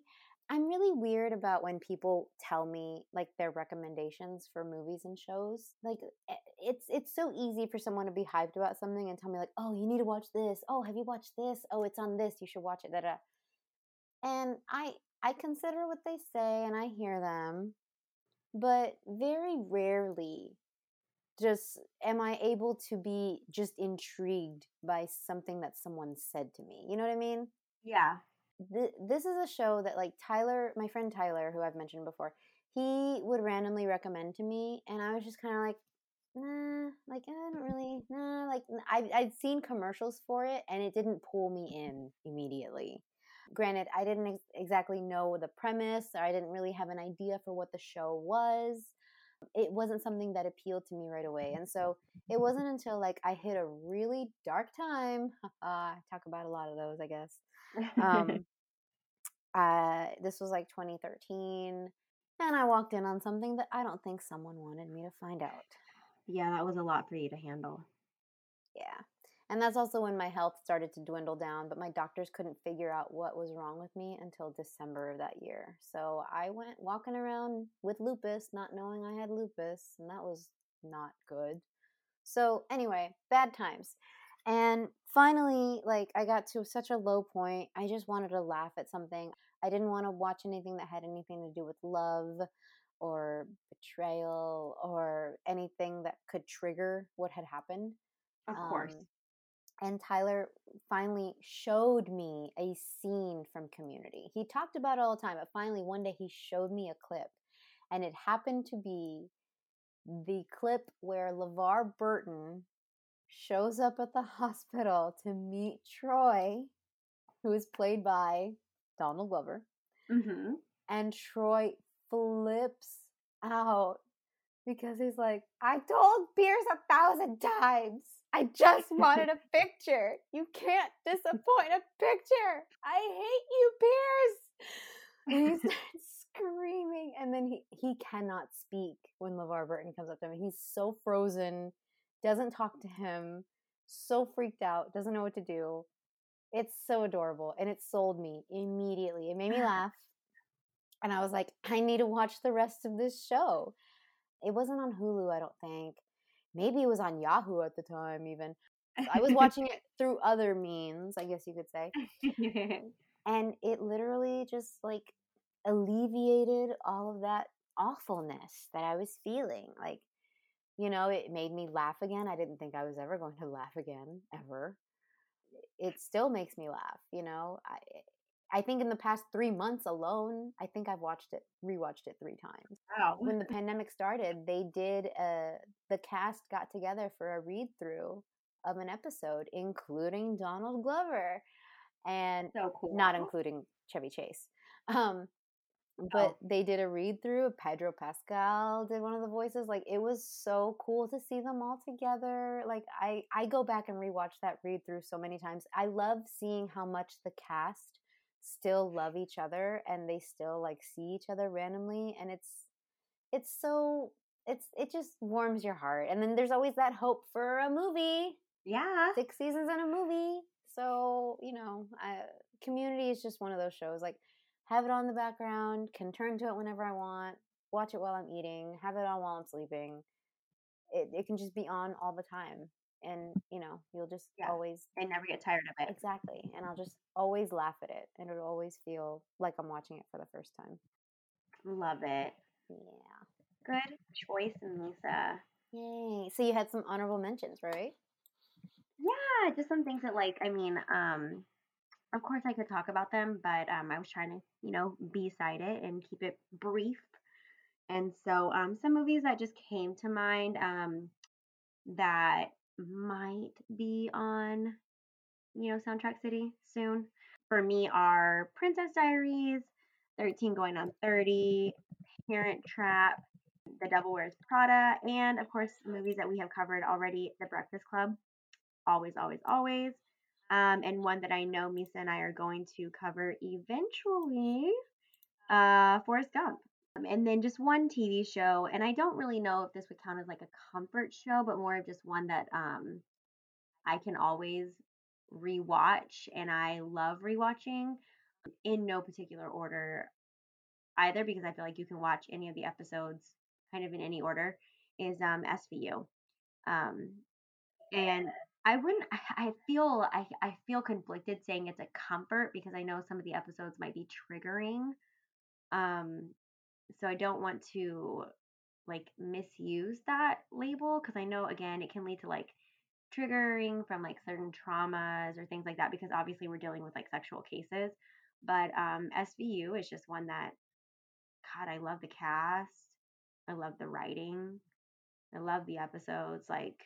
I'm really weird about when people tell me like their recommendations for movies and shows. Like eh, it's it's so easy for someone to be hyped about something and tell me like, "Oh, you need to watch this. Oh, have you watched this? Oh, it's on this. You should watch it." Da da. And I I consider what they say and I hear them, but very rarely just am I able to be just intrigued by something that someone said to me? You know what I mean? Yeah. Th- this is a show that like Tyler, my friend Tyler, who I've mentioned before, he would randomly recommend to me, and I was just kind of like, nah, like I don't really, nah, like I I'd seen commercials for it, and it didn't pull me in immediately. Granted, I didn't ex- exactly know the premise, or I didn't really have an idea for what the show was. It wasn't something that appealed to me right away, and so it wasn't until like I hit a really dark time. [laughs] Uh, talk about a lot of those, I guess. [laughs] Um, uh, this was like 2013, and I walked in on something that I don't think someone wanted me to find out. yeah, that was a lot for you to handle. Yeah. And that's also when my health started to dwindle down, but my doctors couldn't figure out what was wrong with me until December of that year. So I went walking around with lupus, not knowing I had lupus, and that was not good. So, anyway, bad times. And finally, like, I got to such a low point. I just wanted to laugh at something. I didn't want to watch anything that had anything to do with love or betrayal or anything that could trigger what had happened. Of course. Um, and Tyler finally showed me a scene from Community. He talked about it all the time, but finally one day he showed me a clip. And it happened to be the clip where LeVar Burton shows up at the [laughs] hospital to meet Troy, who is played by Donald Glover. Mm-hmm. And Troy flips out because he's like, I told Pierce a thousand times. I just wanted a [laughs] picture. You can't disappoint a picture. I hate you, Pierce. And he [laughs] starts screaming. And then he, he cannot speak when LeVar Burton comes up to him. He's so frozen, doesn't talk to him, so freaked out, doesn't know what to do. It's so adorable. And it sold me immediately. It made me [laughs] laugh. And I was like, I need to watch the rest of this show. It wasn't on Hulu, I don't think. Maybe it was on Yahoo at the time, even. [laughs] I was watching it through other means, I guess you could say. [laughs] And it literally just like alleviated all of that awfulness that I was feeling. Like, you know, it made me laugh again. I didn't think I was ever going to laugh again, ever. It still makes me laugh, you know. I I think in the past three months alone, I think I've watched it, rewatched it three times. wow. When the pandemic started, they did uh the cast got together for a read through of an episode, including Donald Glover, and so cool. not including Chevy Chase. Um, but they did a read through. Pedro Pascal did one of the voices. Like it was so cool to see them all together. Like I I go back and rewatch that read through so many times. I love seeing how much the cast still love each other and they still like see each other randomly and it's it's so it's it just warms your heart. And then there's always that hope for a movie Yeah. six seasons in a movie. So, you know, I, community is just one of those shows. Like, have it on the background, can turn to it whenever I want, watch it while I'm eating, have it on while I'm sleeping. It, it can just be on all the time. And, you know, you'll just Yeah. always, I never get tired of it. exactly. And I'll just always laugh at it. And it'll always feel like I'm watching it for the first time. Love it. Yeah. Good choice, Lisa. Yay. So you had some honorable mentions, right? Yeah, just some things that like I mean, um of course I could talk about them, but um I was trying to, you know, be-side it and keep it brief. And so um some movies that just came to mind um that might be on, you know, Soundtrack City soon for me are Princess Diaries, 13 Going on 30, Parent Trap, The Devil Wears Prada, and of course movies that we have covered already, The Breakfast Club always, always, always. Um, and one that I know Misa and I are going to cover eventually, uh, Forrest Gump. Um, and then just one TV show, and I don't really know if this would count as like a comfort show, but more of just one that um, I can always rewatch, and I love rewatching in no particular order either, because I feel like you can watch any of the episodes kind of in any order. Is um, SVU. Um, and I wouldn't. I feel. I I feel conflicted saying it's a comfort because I know some of the episodes might be triggering. Um, so I don't want to like misuse that label because I know again it can lead to like triggering from like certain traumas or things like that because obviously we're dealing with like sexual cases. But um SVU is just one that God, I love the cast. I love the writing. I love the episodes. Like,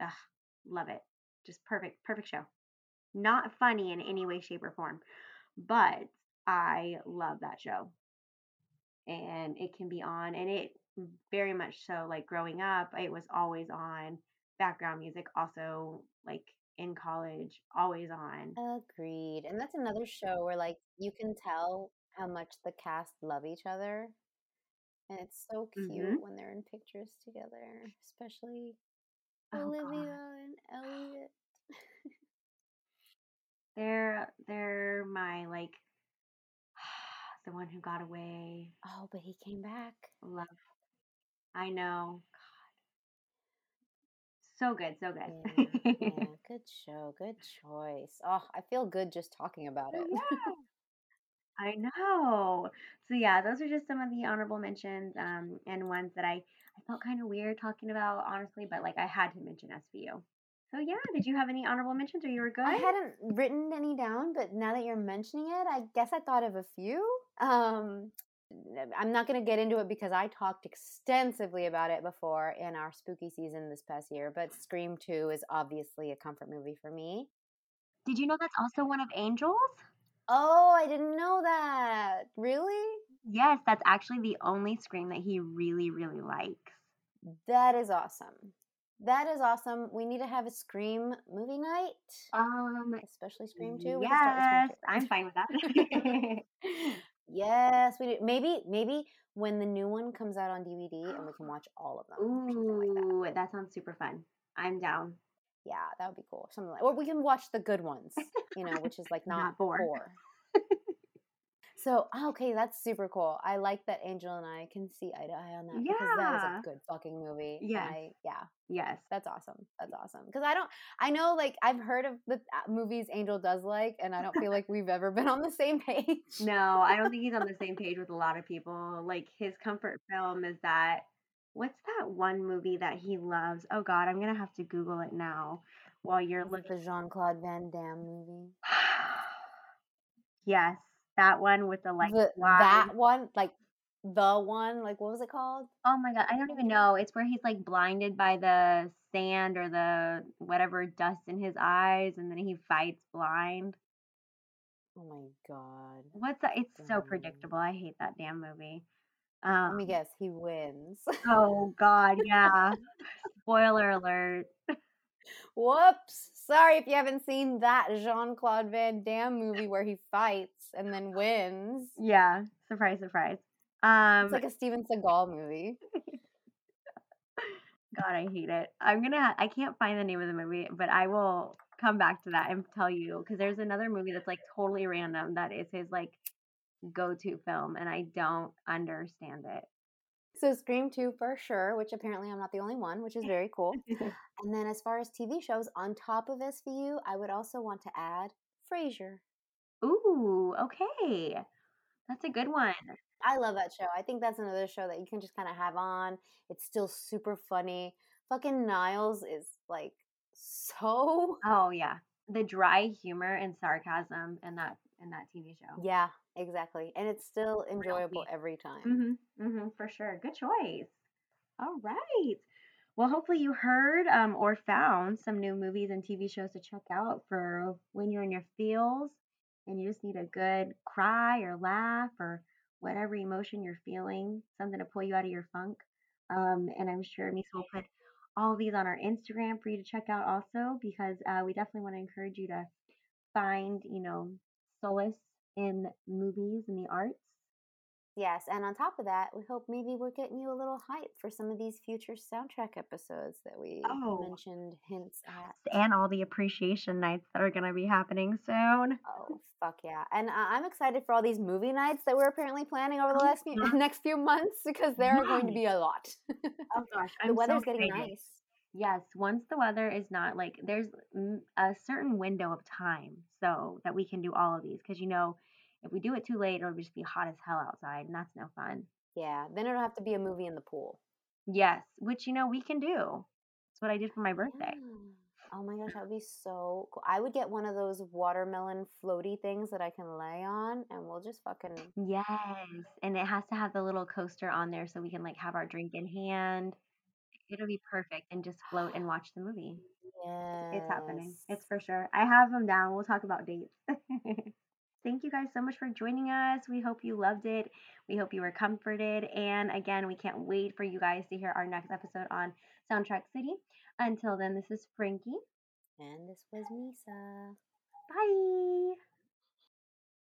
ugh, love it. Just perfect, perfect show. Not funny in any way, shape, or form, but I love that show. And it can be on, and it very much so, like growing up, it was always on background music, also like in college, always on. Agreed. And that's another show where like you can tell how much the cast love each other. And it's so cute hmm when they're in pictures together, especially Oh Olivia God. and [gasps] Elliot. [laughs] They're they're my like the one who got away. Oh, but he came back. Love. I know. God. So good, so good. yeah. [laughs] Good show. Good choice. Oh, I feel good just talking about it. yeah. [laughs] I know. So yeah, those are just some of the honorable mentions, um, and ones that I I felt kind of weird talking about, honestly, but like I had to mention SVU. So yeah, did you have any honorable mentions, or you were good? I hadn't written any down, but now that you're mentioning it, I guess I thought of a few. Um, I'm not going to get into it because I talked extensively about it before in our spooky season this past year, but Scream 2 is obviously a comfort movie for me. Did you know that's also one of Angel's? Oh, I didn't know that. Really? Yes, that's actually the only Scream that he really, really likes. That is awesome. That is awesome. We need to have a Scream movie night, Um, especially Scream 2. We can Scream yes, 2. I'm fine with that. [laughs] [laughs] [laughs] yes, we do. Maybe, maybe when the new one comes out on DVD and we can [gasps] watch all of them, something like that. Ooh, that sounds super fun. I'm down. Yeah, that would be cool. Something like, or we can watch the good ones, you know, which is like [laughs] not, Not four. So ah, okay, that's super cool. I like that Angel and I can see eye to eye on that because that is Yeah. a good fucking movie. Yeah, I, yeah, Yes. that's awesome. That's awesome. Because I don't, I know like I've heard of the uh, movies Angel does like, and I don't feel like we've ever been on the same page. No, I don't think he's on the same page with a lot of people. Like his comfort film is that what's that one movie that he loves? Oh God, I'm gonna have to Google it now while you're looking. the Jean Claude Van Damme movie? [sighs] yes, that one with the like the that one, like the one, like what was it called? Oh my God, I don't even know. It's where he's like blinded by the sand or the whatever dust in his eyes, and then he fights blind. Oh my god. What's that? It's so Um, predictable. I hate that damn movie. Let me Um, guess, he wins. oh God, [laughs] yeah. Spoiler alert. Whoops. Sorry if you haven't seen that Jean Claude Van Damme movie where he fights and then wins. Yeah, surprise, surprise. Um, It's like a Steven Seagal movie. [laughs] God, I hate it. I'm gonna, I can't find the name of the movie, but I will come back to that and tell you because there's another movie that's like totally random that is his like go-to film, and I don't understand it. So Scream 2 for sure, which apparently I'm not the only one, which is very cool. [laughs] And then as far as TV shows, on top of SVU, I would also want to add Frasier. Ooh, okay. That's a good one. I love that show. I think that's another show that you can just kind of have on. It's still super funny. Fucking Niles is like so Oh yeah. The dry humor and sarcasm in that in that TV show. Yeah, exactly. And it's still enjoyable every time. Mm-hmm. Mm-hmm. For sure. Good choice. All right. Well, hopefully you heard um, or found some new movies and TV shows to check out for when you're in your feels and you just need a good cry or laugh or whatever emotion you're feeling, something to pull you out of your funk. Um, and I'm sure Misa will put all these on our Instagram for you to check out also because uh, we definitely want to encourage you to find, you know, solace in movies and the arts. Yes, and on top of that, we hope maybe we're getting you a little hype for some of these future soundtrack episodes that we Oh. mentioned hints at. and all the appreciation nights that are going to be happening soon. Oh, fuck yeah. And uh, I'm excited for all these movie nights that we're apparently planning over the Oh, last few, [laughs] next few months because there are going to be a lot. Oh gosh, [laughs] the I'm weather's so getting nice. Yes, once the weather is not like there's mm, a certain window of time so that we can do all of these because you know if we do it too late it'll just be hot as hell outside and that's no fun. Yeah, then it'll have to be a movie in the pool. Yes, which you know we can do. That's what I did for my birthday. Oh my gosh, that would be so cool. I would get one of those watermelon floaty things that I can lay on, and we'll just fucking. Yes, and it has to have the little coaster on there so we can like have our drink in hand. It'll be perfect and just float and watch the movie. It's happening. It's for sure. I have them down. We'll talk about dates. [laughs] Thank you guys so much for joining us. We hope you loved it. We hope you were comforted. And again, we can't wait for you guys to hear our next episode on Soundtrack City. Until then, this is Frankie. And this was Misa. Bye.